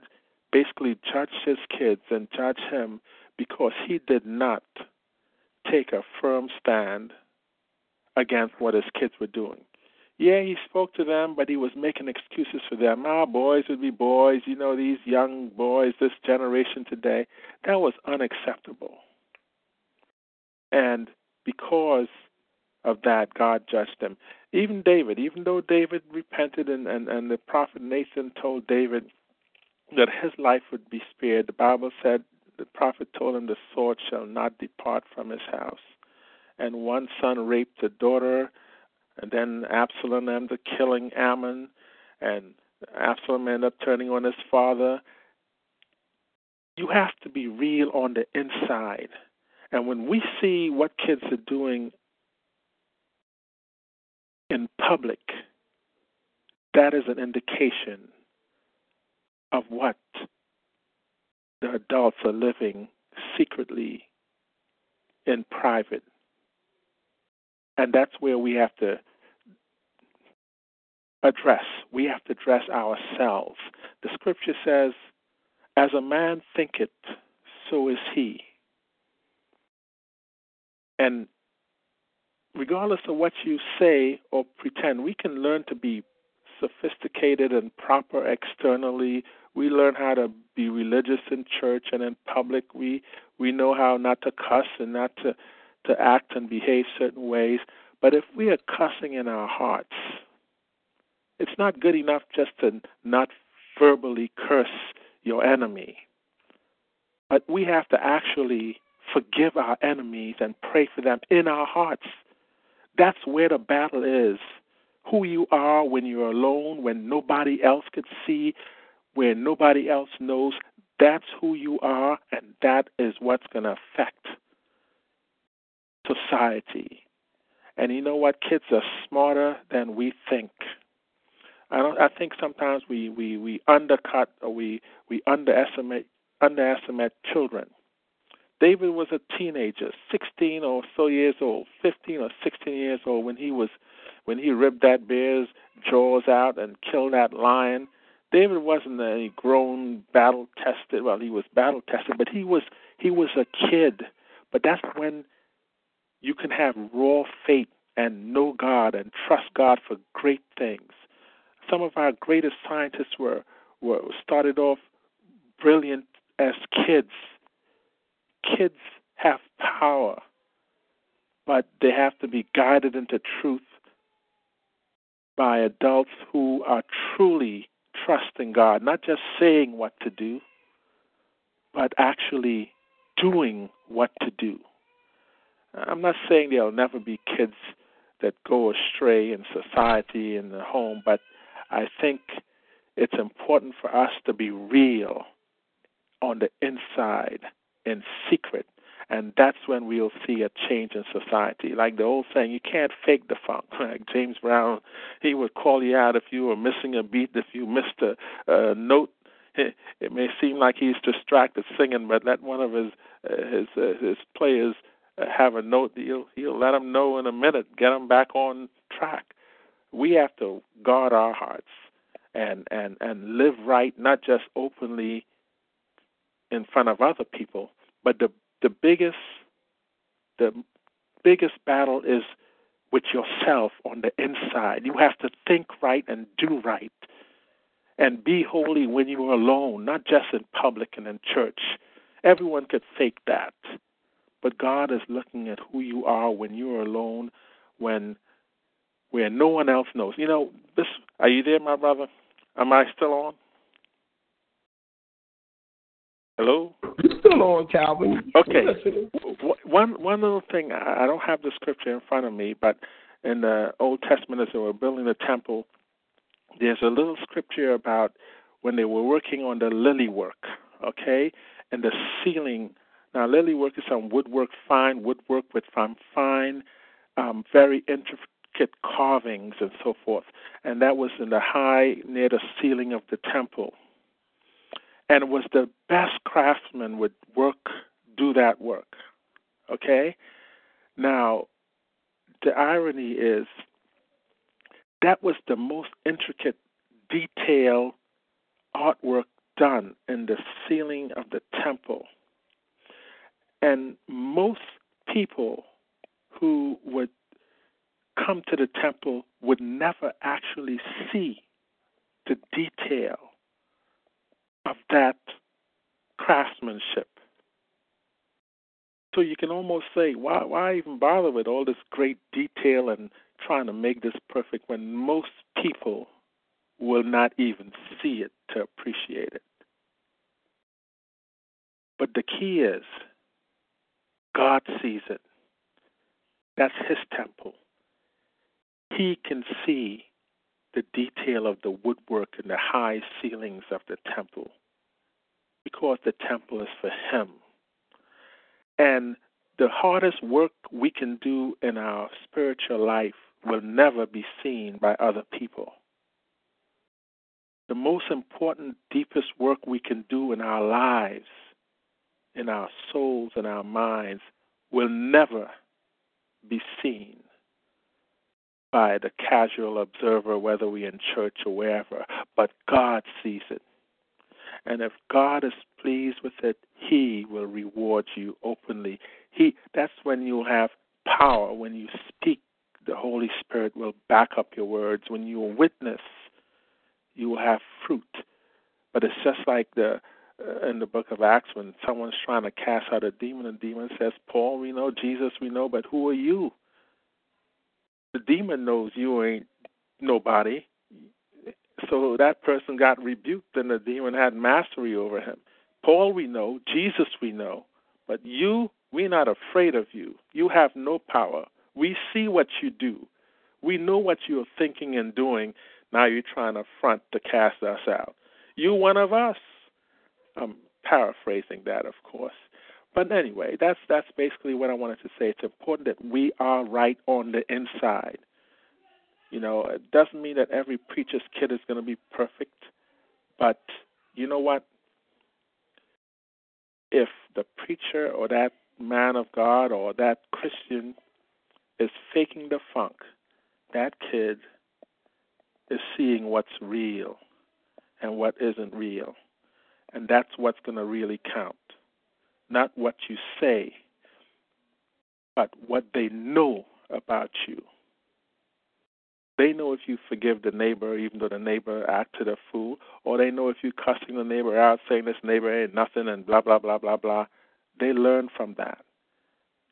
basically judged his kids and judged him because he did not take a firm stand against what his kids were doing. Yeah, he spoke to them, but he was making excuses for them. Ah, boys would be boys, you know, these young boys, this generation today. That was unacceptable. And because of that, God judged them. Even David, even though David repented and, and, and the prophet Nathan told David that his life would be spared, the Bible said the prophet told him the sword shall not depart from his house. And one son raped a daughter, and then Absalom ended up killing Ammon, and Absalom ended up turning on his father. You have to be real on the inside. And when we see what kids are doing in public, that is an indication of what the adults are living secretly in private. And that's where we have to address. We have to address ourselves. The scripture says, As a man thinketh, so is he. And regardless of what you say or pretend, we can learn to be sophisticated and proper externally. We learn how to be religious in church and in public. We we know how not to cuss and not to to act and behave certain ways. But if we are cussing in our hearts, it's not good enough just to not verbally curse your enemy. But we have to actually forgive our enemies and pray for them in our hearts. That's where the battle is. Who you are when you're alone, when nobody else could see, where nobody else knows. That's who you are, and that is what's going to affect society. And you know what? Kids are smarter than we think. I don't. I think sometimes we we we undercut or we we underestimate underestimate children. David was a teenager, 16 or so years old, 15 or 16 years old when he was when he ripped that bear's jaws out and killed that lion. David wasn't a grown battle tested. Well, he was battle tested, but he was he was a kid. But that's when you can have raw faith and know God and trust God for great things. Some of our greatest scientists were were started off brilliant as kids kids have power, but they have to be guided into truth by adults who are truly trusting God, not just saying what to do, but actually doing what to do. I'm not saying there'll never be kids that go astray in society in the home, but I think it's important for us to be real on the inside in secret And that's when we'll see a change in society. Like the old saying, you can't fake the funk. Like James Brown, he would call you out if you were missing a beat, if you missed a, a note. It may seem like he's distracted singing, but let one of his uh, his uh, his players uh, have a note. He'll he'll let him know in a minute, get him back on track. We have to guard our hearts and and and live right, not just openly in front of other people, but the the biggest the biggest battle is with yourself on the inside. You have to think right and do right and be holy when you are alone, not just in public and in church. Everyone could fake that. But God is looking at who you are when you are alone, when where no one else knows. You know, this are you there, my brother? Am I still on? Hello? You're still on, Calvin. Okay. One one little thing. I don't have the scripture in front of me, but in the Old Testament, as they were building the temple, there's a little scripture about when they were working on the lily work, okay, and the ceiling. Now, lily work is some woodwork, fine woodwork with fine, fine, um, very intricate carvings and so forth, and that was in the high near the ceiling of the temple and it was the best craftsmen would work do that work. Okay? Now, the irony is that was the most intricate detail artwork done in the ceiling of the temple. And most people who would come to the temple would never actually see the detail of that craftsmanship. So you can almost say, why, why even bother with all this great detail and trying to make this perfect when most people will not even see it to appreciate it? But the key is, God sees it. That's His temple. He can see the detail of the woodwork and the high ceilings of the temple because the temple is for Him. And the hardest work we can do in our spiritual life will never be seen by other people. The most important, deepest work we can do in our lives, in our souls in our minds, will never be seen by the casual observer, whether we're in church or wherever, but God sees it. And if God is pleased with it, He will reward you openly. He that's when you'll have power. When you speak, the Holy Spirit will back up your words. When you witness, you will have fruit. But it's just like the uh, in the book of Acts when someone's trying to cast out a demon, and the demon says, "Paul, we know Jesus, we know, but who are you?" The demon knows you ain't nobody. So that person got rebuked and the demon had mastery over him. Paul we know, Jesus we know, but you, we're not afraid of you. You have no power. We see what you do. We know what you're thinking and doing. Now you're trying to front to cast us out. You one of us. I'm paraphrasing that, of course. But anyway, that's that's basically what I wanted to say. It's important that we are right on the inside. You know, it doesn't mean that every preacher's kid is going to be perfect, but you know what? If the preacher or that man of God or that Christian is faking the funk, that kid is seeing what's real and what isn't real. And that's what's going to really count not what you say, but what they know about you. They know if you forgive the neighbor, even though the neighbor acted a fool, or they know if you're cussing the neighbor out, saying this neighbor ain't nothing, and blah, blah, blah, blah, blah. They learn from that.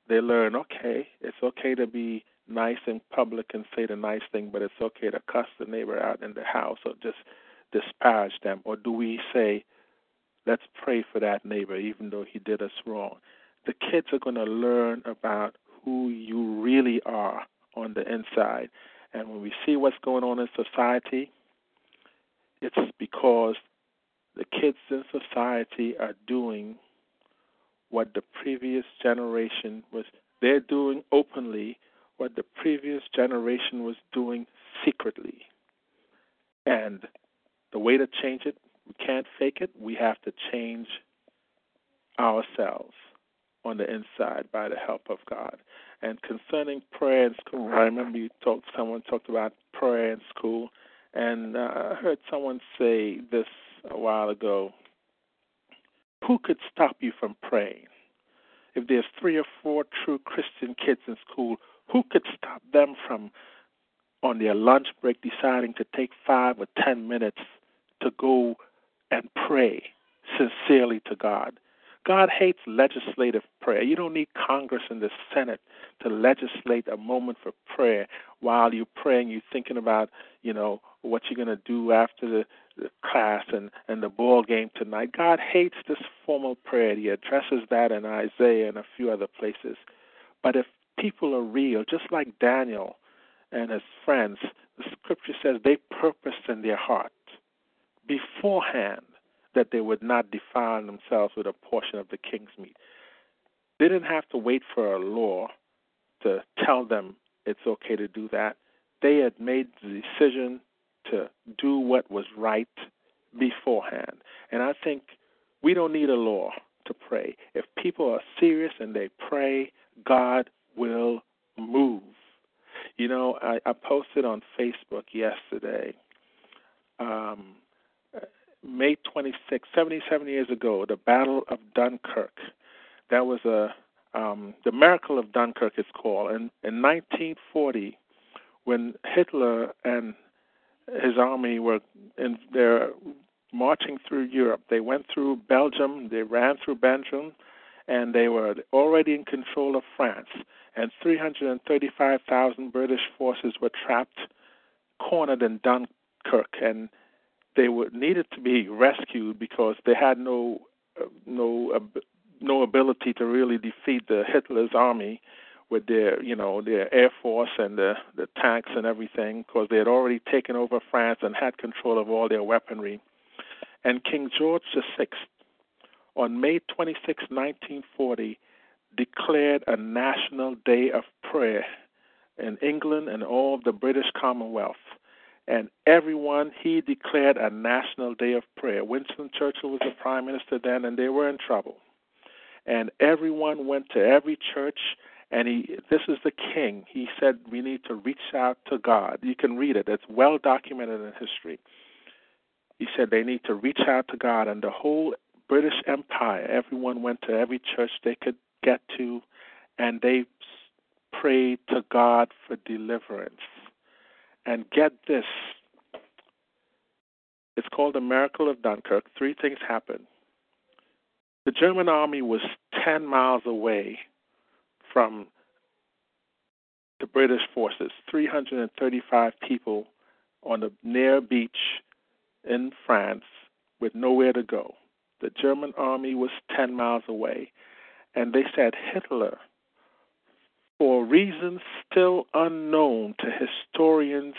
They learn, okay, it's okay to be nice in public and say the nice thing, but it's okay to cuss the neighbor out in the house or just disparage them. Or do we say, Let's pray for that neighbor, even though he did us wrong. The kids are going to learn about who you really are on the inside. And when we see what's going on in society, it's because the kids in society are doing what the previous generation was. They're doing openly what the previous generation was doing secretly. And the way to change it, we can't fake it. We have to change ourselves on the inside by the help of God. And concerning prayer in school, I remember you talked. Someone talked about prayer in school, and uh, I heard someone say this a while ago. Who could stop you from praying? If there's three or four true Christian kids in school, who could stop them from, on their lunch break, deciding to take five or ten minutes to go and pray sincerely to God? God hates legislative prayer. You don't need Congress and the Senate to legislate a moment for prayer while you're praying. You're thinking about, you know, what you're going to do after the, the class and, and the ball game tonight. God hates this formal prayer. He addresses that in Isaiah and a few other places. But if people are real, just like Daniel and his friends, the scripture says they purposed in their heart beforehand that they would not defile themselves with a portion of the king's meat. They didn't have to wait for a law to tell them it's okay to do that. They had made the decision to do what was right beforehand. And I think we don't need a law to pray. If people are serious and they pray, God will move. You know, I, I posted on Facebook yesterday um, May 26, 77 years ago, the Battle of Dunkirk. That was a um, the miracle of Dunkirk is called. And in 1940, when Hitler and his army were in they're marching through Europe, they went through Belgium, they ran through Belgium, and they were already in control of France. And 335,000 British forces were trapped, cornered in Dunkirk, and they were needed to be rescued because they had no no no ability to really defeat the Hitler's army with their you know their air force and the the tanks and everything because they had already taken over France and had control of all their weaponry. And King George VI, on May 26, 1940, declared a national day of prayer in England and all of the British Commonwealth and everyone he declared a national day of prayer. Winston Churchill was the prime minister then, and they were in trouble. And everyone went to every church, and he this is the king. He said we need to reach out to God. You can read it; it's well documented in history. He said they need to reach out to God, and the whole British Empire, everyone went to every church they could get to, and they prayed to God for deliverance and get this it's called the Miracle of Dunkirk. Three things happened. The German army was 10 miles away from the British forces, 335 people on the near beach in France with nowhere to go. The German army was 10 miles away. And they said Hitler for reasons still unknown to historians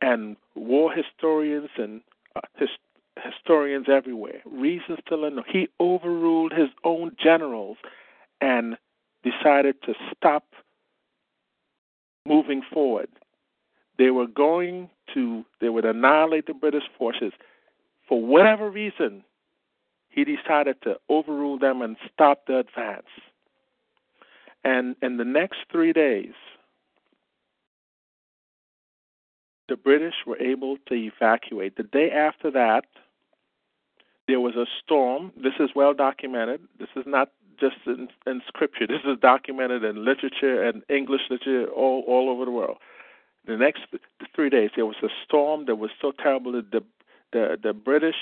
and war historians and uh, his, historians everywhere. Reasons still unknown. He overruled his own generals and decided to stop moving forward. They were going to, they would annihilate the British forces. For whatever reason, he decided to overrule them and stop the advance. And in the next three days, the British were able to evacuate. The day after that, there was a storm. This is well documented. This is not just in, in scripture. This is documented in literature and English literature all, all over the world. The next three days, there was a storm that was so terrible that the the, the British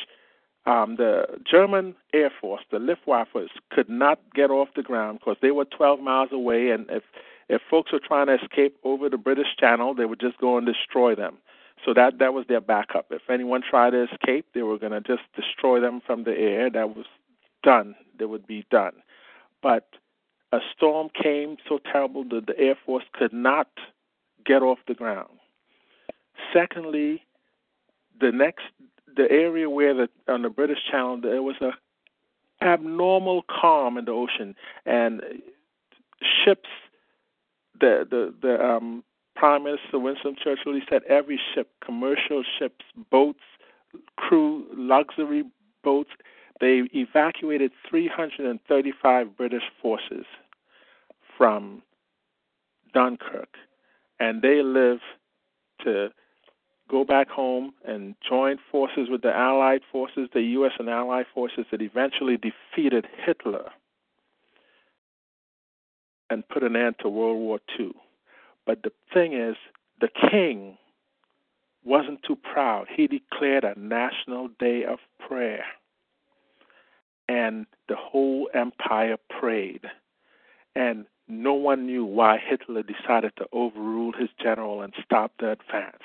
um, the German Air Force, the Luftwaffe, could not get off the ground because they were 12 miles away, and if if folks were trying to escape over the British Channel, they would just go and destroy them. So that that was their backup. If anyone tried to escape, they were going to just destroy them from the air. That was done. They would be done. But a storm came so terrible that the Air Force could not get off the ground. Secondly, the next the area where the on the British Channel there was a abnormal calm in the ocean, and ships. The the the um, Prime Minister Winston Churchill he said every ship, commercial ships, boats, crew, luxury boats, they evacuated 335 British forces from Dunkirk, and they live to go back home and join forces with the Allied forces, the U.S. and Allied forces that eventually defeated Hitler and put an end to World War II. But the thing is, the king wasn't too proud. He declared a national day of prayer. And the whole empire prayed. And no one knew why Hitler decided to overrule his general and stop the advance.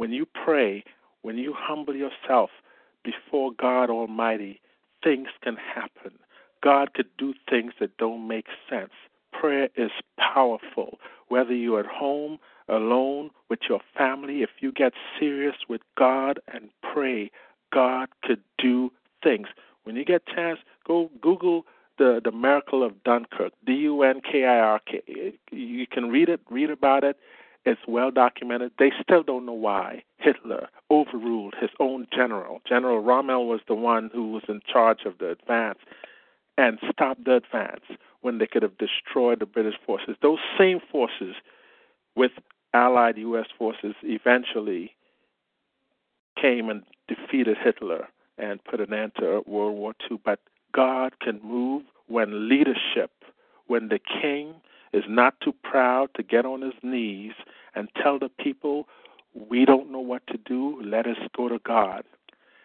When you pray, when you humble yourself before God Almighty, things can happen. God could do things that don't make sense. Prayer is powerful. Whether you're at home, alone, with your family, if you get serious with God and pray, God could do things. When you get chance, go Google the the miracle of Dunkirk, D U N K I R K. You can read it, read about it. It's well documented. They still don't know why Hitler overruled his own general. General Rommel was the one who was in charge of the advance and stopped the advance when they could have destroyed the British forces. Those same forces, with Allied U.S. forces, eventually came and defeated Hitler and put an end to World War II. But God can move when leadership, when the king is not too proud to get on his knees and tell the people, we don't know what to do, let us go to God.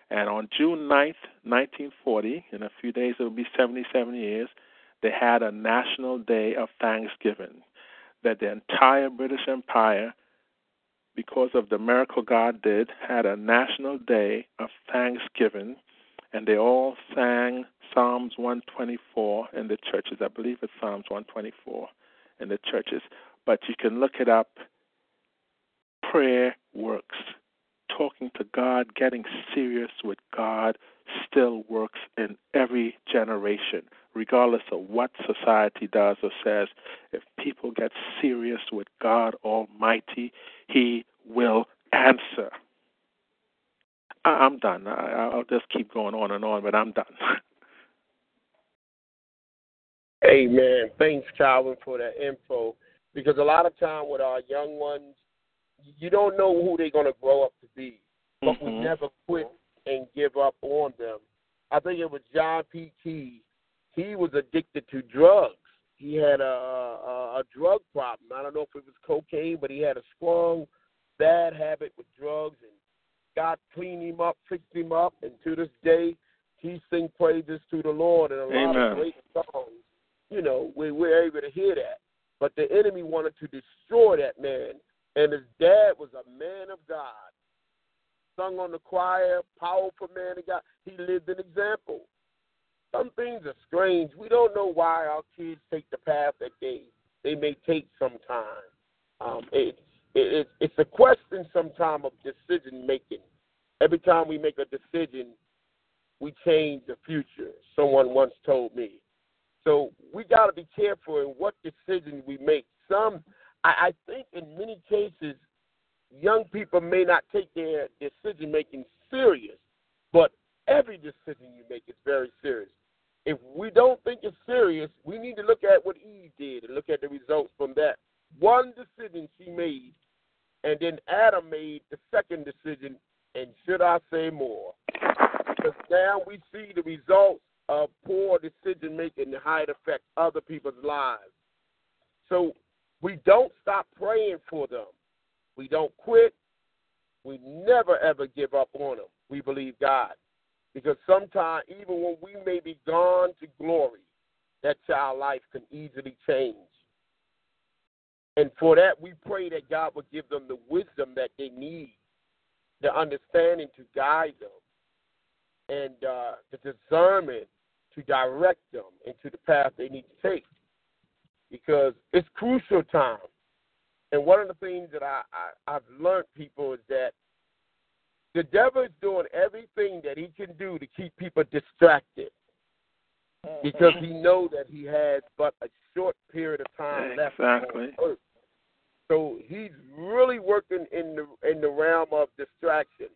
And on June 9th, 1940, in a few days it will be 77 years, they had a national day of thanksgiving. That the entire British Empire, because of the miracle God did, had a national day of thanksgiving, and they all sang Psalms 124 in the churches. I believe it's Psalms 124 in the churches, but you can look it up. Prayer works. Talking to God, getting serious with God still works in every generation, regardless of what society does or says. If people get serious with God Almighty, He will answer. I'm done. I'll just keep going on and on, but I'm done. Amen. Thanks, Calvin, for that info. Because a lot of time with our young ones, you don't know who they're going to grow up to be. But mm-hmm. we never quit and give up on them. I think it was John P. Kee. He was addicted to drugs. He had a, a, a drug problem. I don't know if it was cocaine, but he had a strong bad habit with drugs, and God cleaned him up, fixed him up, and to this day, he sings praises to the Lord and a Amen. lot of great songs you know, we we're able to hear that. But the enemy wanted to destroy that man. And his dad was a man of God. Sung on the choir, powerful man of God. He lived an example. Some things are strange. We don't know why our kids take the path that they they may take sometime. Um, it, it, it's a question sometimes of decision making. Every time we make a decision, we change the future. Someone once told me. So we got to be careful in what decisions we make. Some, I, I think, in many cases, young people may not take their decision making serious, but every decision you make is very serious. If we don't think it's serious, we need to look at what Eve did and look at the results from that. One decision she made, and then Adam made the second decision, and should I say more? Because now we see the results of poor decision making and how it affects other people's lives. So we don't stop praying for them. We don't quit. We never ever give up on them. We believe God. Because sometimes, even when we may be gone to glory, that child life can easily change. And for that, we pray that God will give them the wisdom that they need, the understanding to guide them, and uh, the discernment to direct them into the path they need to take because it's crucial time. And one of the things that I, I, I've learned, people, is that the devil is doing everything that he can do to keep people distracted. Mm-hmm. because he knows that he has but a short period of time exactly. left on earth. So he's really working in the in the realm of distraction.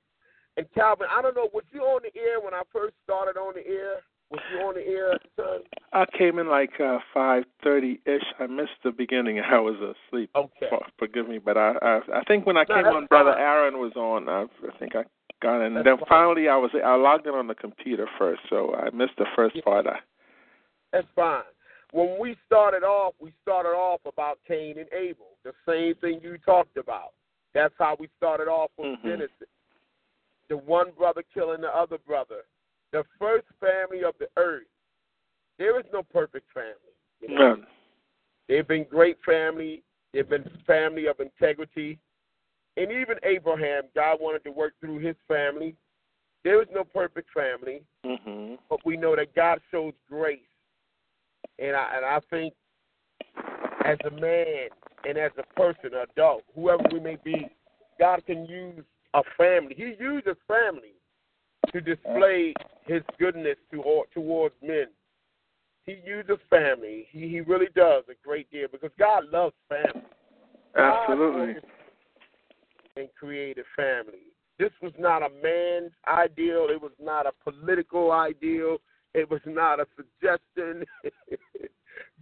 And Calvin, I don't know, was you on the air when I first started on the air? Was you on the air, son? I came in like uh, five thirty ish. I missed the beginning. I was asleep. Okay. For, forgive me, but I, I I think when I No, came on, Brother. Aaron was on. I, I think I got in. That's then fine. finally, I was I logged in on the computer first, so I missed the first Yeah. part. I, That's fine. When we started off, we started off about Cain and Abel, the same thing you talked about. That's how we started off with Mhm. Genesis. The one brother killing the other brother. The first family of the earth. There is no perfect family. You know? none. They've been great family. They've been family of integrity. And even Abraham, God wanted to work through his family. There is no perfect family, hmm but we know that God shows grace. And I and I think as a man and as a person, adult, whoever we may be, God can use a family. He uses family to display his goodness to, towards men. He uses family. He he really does a great deal because God loves family. Absolutely. And created family. This was not a man's ideal. It was not a political ideal. It was not a suggestion.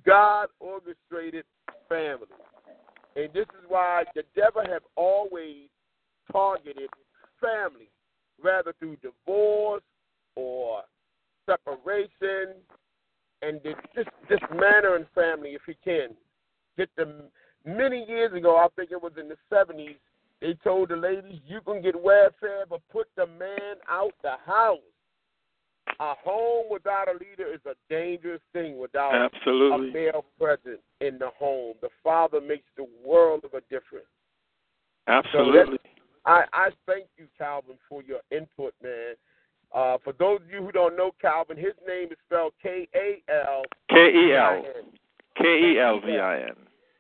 God orchestrated family. And this is why the devil have always targeted family, rather through divorce or separation, and this just dismantling family if he can. Get them many years ago, I think it was in the seventies, they told the ladies you can get welfare, but put the man out the house. A home without a leader is a dangerous thing without Absolutely. a male present in the home. The father makes the world of a difference. Absolutely. I, I thank you, Calvin, for your input, man. Uh, for those of you who don't know Calvin, his name is spelled K A L K E L K E L V I N.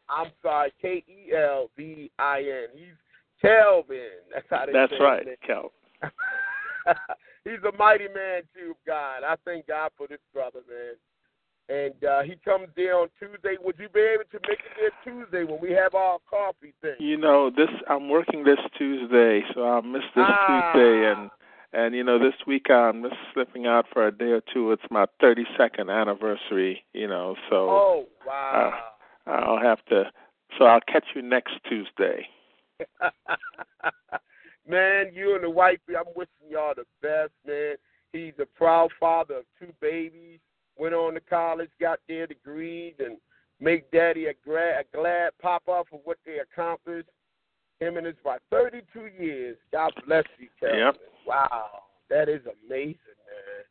I'm sorry, K E L V I N. He's Calvin. That's how they That's say right, name. He's a mighty man too, God. I thank God for this brother, man. And uh, he comes there on Tuesday. Would you be able to make it there Tuesday when we have our coffee thing? You know, this I'm working this Tuesday, so I'll miss this Ah. Tuesday and and you know, this week I'm just slipping out for a day or two. It's my 32nd anniversary, you know, so Oh wow. Uh, I'll have to so I'll catch you next Tuesday. man, you and the wifey, I'm wishing y'all the best, man. He's a proud father of two babies. Went on to college, got their degrees, and make daddy a, gra- a glad papa for what they accomplished. Him and his wife, 32 years. God bless you, Kevin. Yep. Wow, that is amazing, man.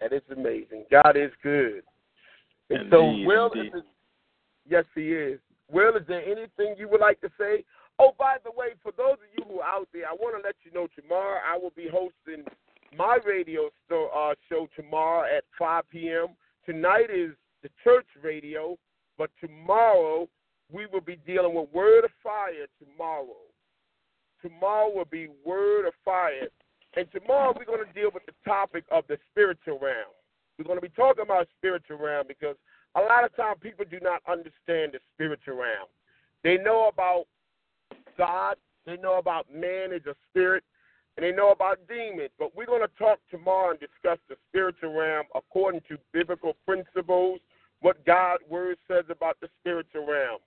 That is amazing. God is good. And so, Will, indeed. is yes, he is. Will, is there anything you would like to say? Oh, by the way, for those of you who are out there, I want to let you know tomorrow I will be hosting my radio uh, show tomorrow at 5 p.m. Tonight is the church radio, but tomorrow we will be dealing with Word of Fire tomorrow. Tomorrow will be Word of Fire. And tomorrow we're going to deal with the topic of the spiritual realm. We're going to be talking about spiritual realm because a lot of times people do not understand the spiritual realm. They know about God, they know about man as a spirit, and they know about demons. But we're going to talk tomorrow and discuss the spiritual realm according to biblical principles, what God's word says about the spiritual realm.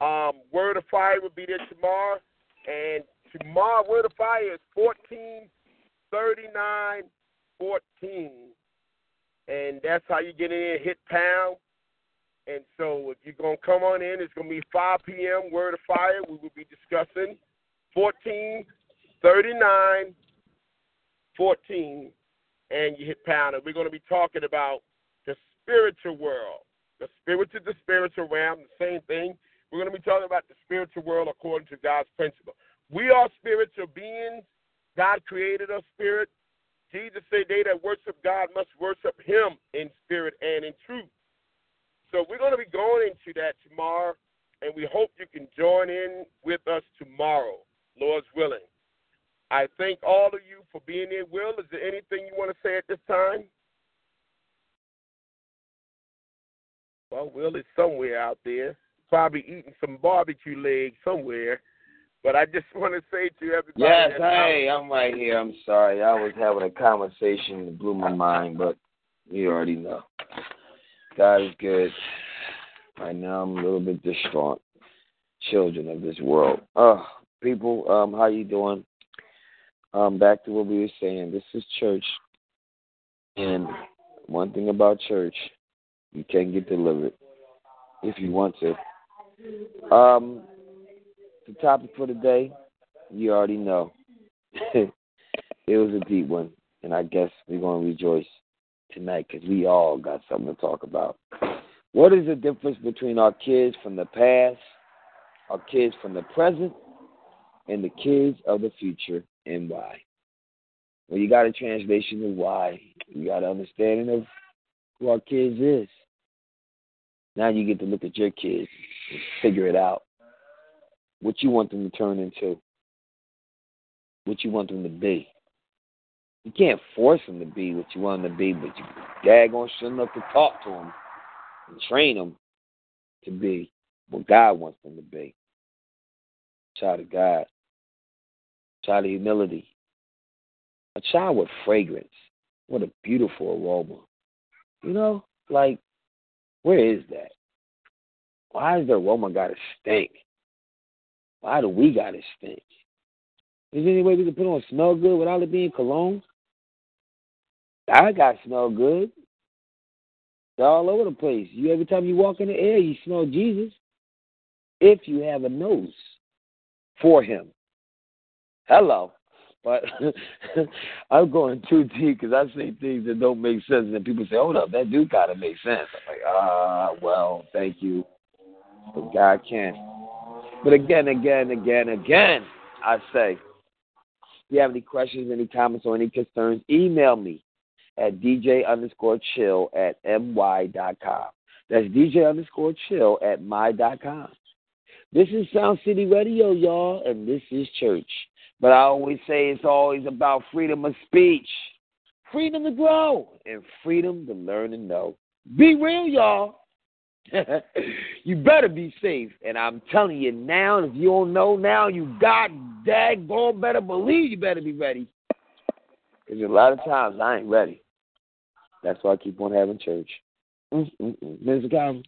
Um, Word of Fire will be there tomorrow, and tomorrow Word of Fire is fourteen thirty nine fourteen, and that's how you get in there. Hit pound. And so if you're going to come on in, it's going to be 5 p.m. Word of Fire. We will be discussing 1439 14, and you hit pound. And we're going to be talking about the spiritual world. The spiritual, the spiritual realm, the same thing. We're going to be talking about the spiritual world according to God's principle. We are spiritual beings. God created us spirit. Jesus said, They that worship God must worship Him in spirit and in truth. So we're going to be going into that tomorrow, and we hope you can join in with us tomorrow, Lord's willing. I thank all of you for being here. Will, is there anything you want to say at this time? Well, Will is somewhere out there, probably eating some barbecue legs somewhere. But I just want to say to everybody. Yes, hey, I'm right here. I'm sorry. I was having a conversation that blew my mind, but you already know. God is good. Right now, I'm a little bit distraught. Children of this world. Oh, people, um, how you doing? Um, back to what we were saying. This is church, and one thing about church, you can't get delivered if you want to. Um, the topic for today, you already know. it was a deep one, and I guess we're going to rejoice tonight because we all got something to talk about. What is the difference between our kids from the past, our kids from the present, and the kids of the future, and why? Well, you got a translation of why. You got an understanding of who our kids is. Now you get to look at your kids and figure it out. What you want them to turn into. What you want them to be. You can't force them to be what you want them to be, but you daggone sure enough to talk to them and train them to be what God wants them to be. Child of God. Child of humility. A child with fragrance. What a beautiful aroma. You know, like, where is that? Why is the aroma got to stink? Why do we got to stink? Is there any way we can put on smell good without it being cologne? I got smell good. They're all over the place. You every time you walk in the air, you smell Jesus. If you have a nose for him. Hello. But I'm going too deep because I say things that don't make sense, and people say, "Hold up, that do kind of make sense." "Ah, well, thank you, but God can." But again, again, again, again, I say, if you have any questions, any comments, or any concerns, email me at dj underscore chill at my dot com. That's dj underscore chill at my dot com. This is Sound City Radio, y'all, and this is church. But I always say it's always about freedom of speech, freedom to grow, and freedom to learn and know. Be real, y'all. you better be safe. And I'm telling you now, if you don't know now, you got daggone better believe you better be ready. Because a lot of times I ain't ready. That's why I keep on having church. Mm-mm-mm. Mr. Calvin.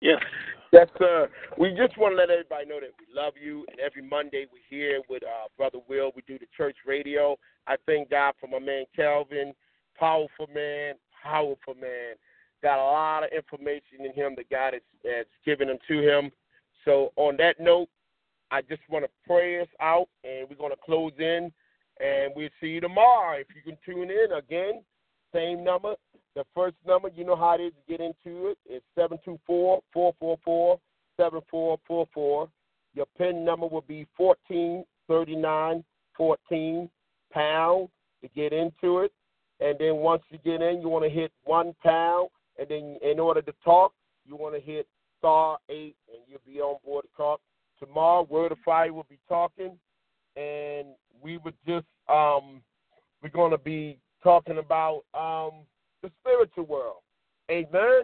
Yes. Yes, sir. We just want to let everybody know that we love you. And every Monday we're here with uh, Brother Will. We do the church radio. I thank God for my man Calvin. Powerful man, powerful man. Got a lot of information in him that God has, has given him to him. So on that note, I just want to pray us out, and we're going to close in, and we'll see you tomorrow. If you can tune in again, same number. The first number, you know how it is to get into it. It's 724 444 7444. Your PIN number will be 143914 pound to get into it. And then once you get in, you want to hit one pound. And then in order to talk, you want to hit star eight, and you'll be on board to talk. Tomorrow, Word of Fire will be talking, and we would just um, we're going to be talking about um, the spiritual world. Amen.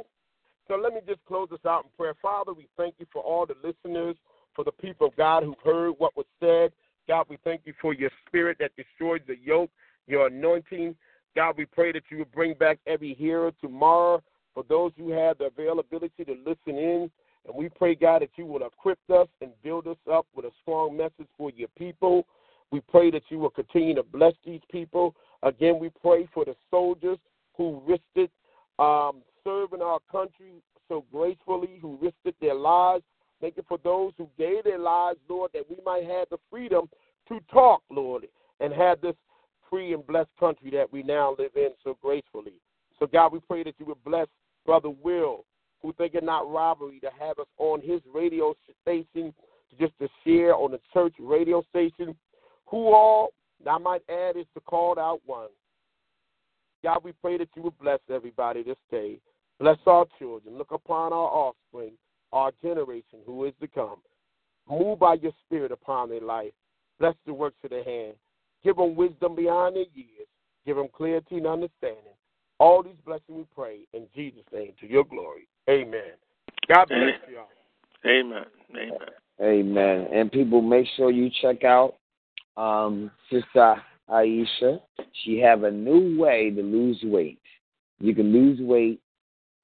So let me just close this out in prayer. Father, we thank you for all the listeners, for the people of God who've heard what was said. God, we thank you for your spirit that destroys the yoke, your anointing. God, we pray that you would bring back every hearer tomorrow for those who have the availability to listen in. And we pray, God, that you will equip us and build us up with a strong message for your people. We pray that you will continue to bless these people. Again, we pray for the soldiers who risked um, serving our country so gracefully, who risked their lives. Thank you for those who gave their lives, Lord, that we might have the freedom to talk, Lord, and have this free and blessed country that we now live in so gracefully. So, God, we pray that you would bless Brother Will, who think it not robbery to have us on his radio station, just to share on the church radio station. Who all, I might add, is the called out one. God, we pray that you would bless everybody this day. Bless our children. Look upon our offspring, our generation who is to come. Move by your spirit upon their life. Bless the works of their hand. Give them wisdom beyond their years. Give them clarity and understanding. All these blessings we pray in Jesus' name to your glory. Amen. God bless y'all. Amen. Amen. Amen. And people, make sure you check out um, Sister Aisha. She have a new way to lose weight. You can lose weight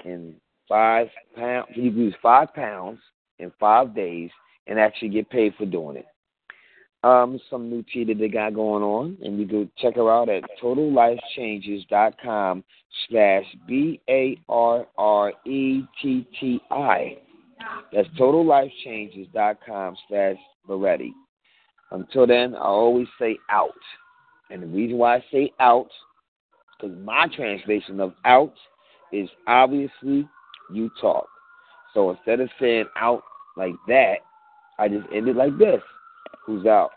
in five pounds. You can lose five pounds in five days and actually get paid for doing it. Um, some new tea that they got going on, and you can check her out at totallifechanges.com slash B A R R E T T I. That's totallifechanges.com slash Barretti. Until then, I always say out. And the reason why I say out, because my translation of out is obviously you talk. So instead of saying out like that, I just end it like this. Who's out?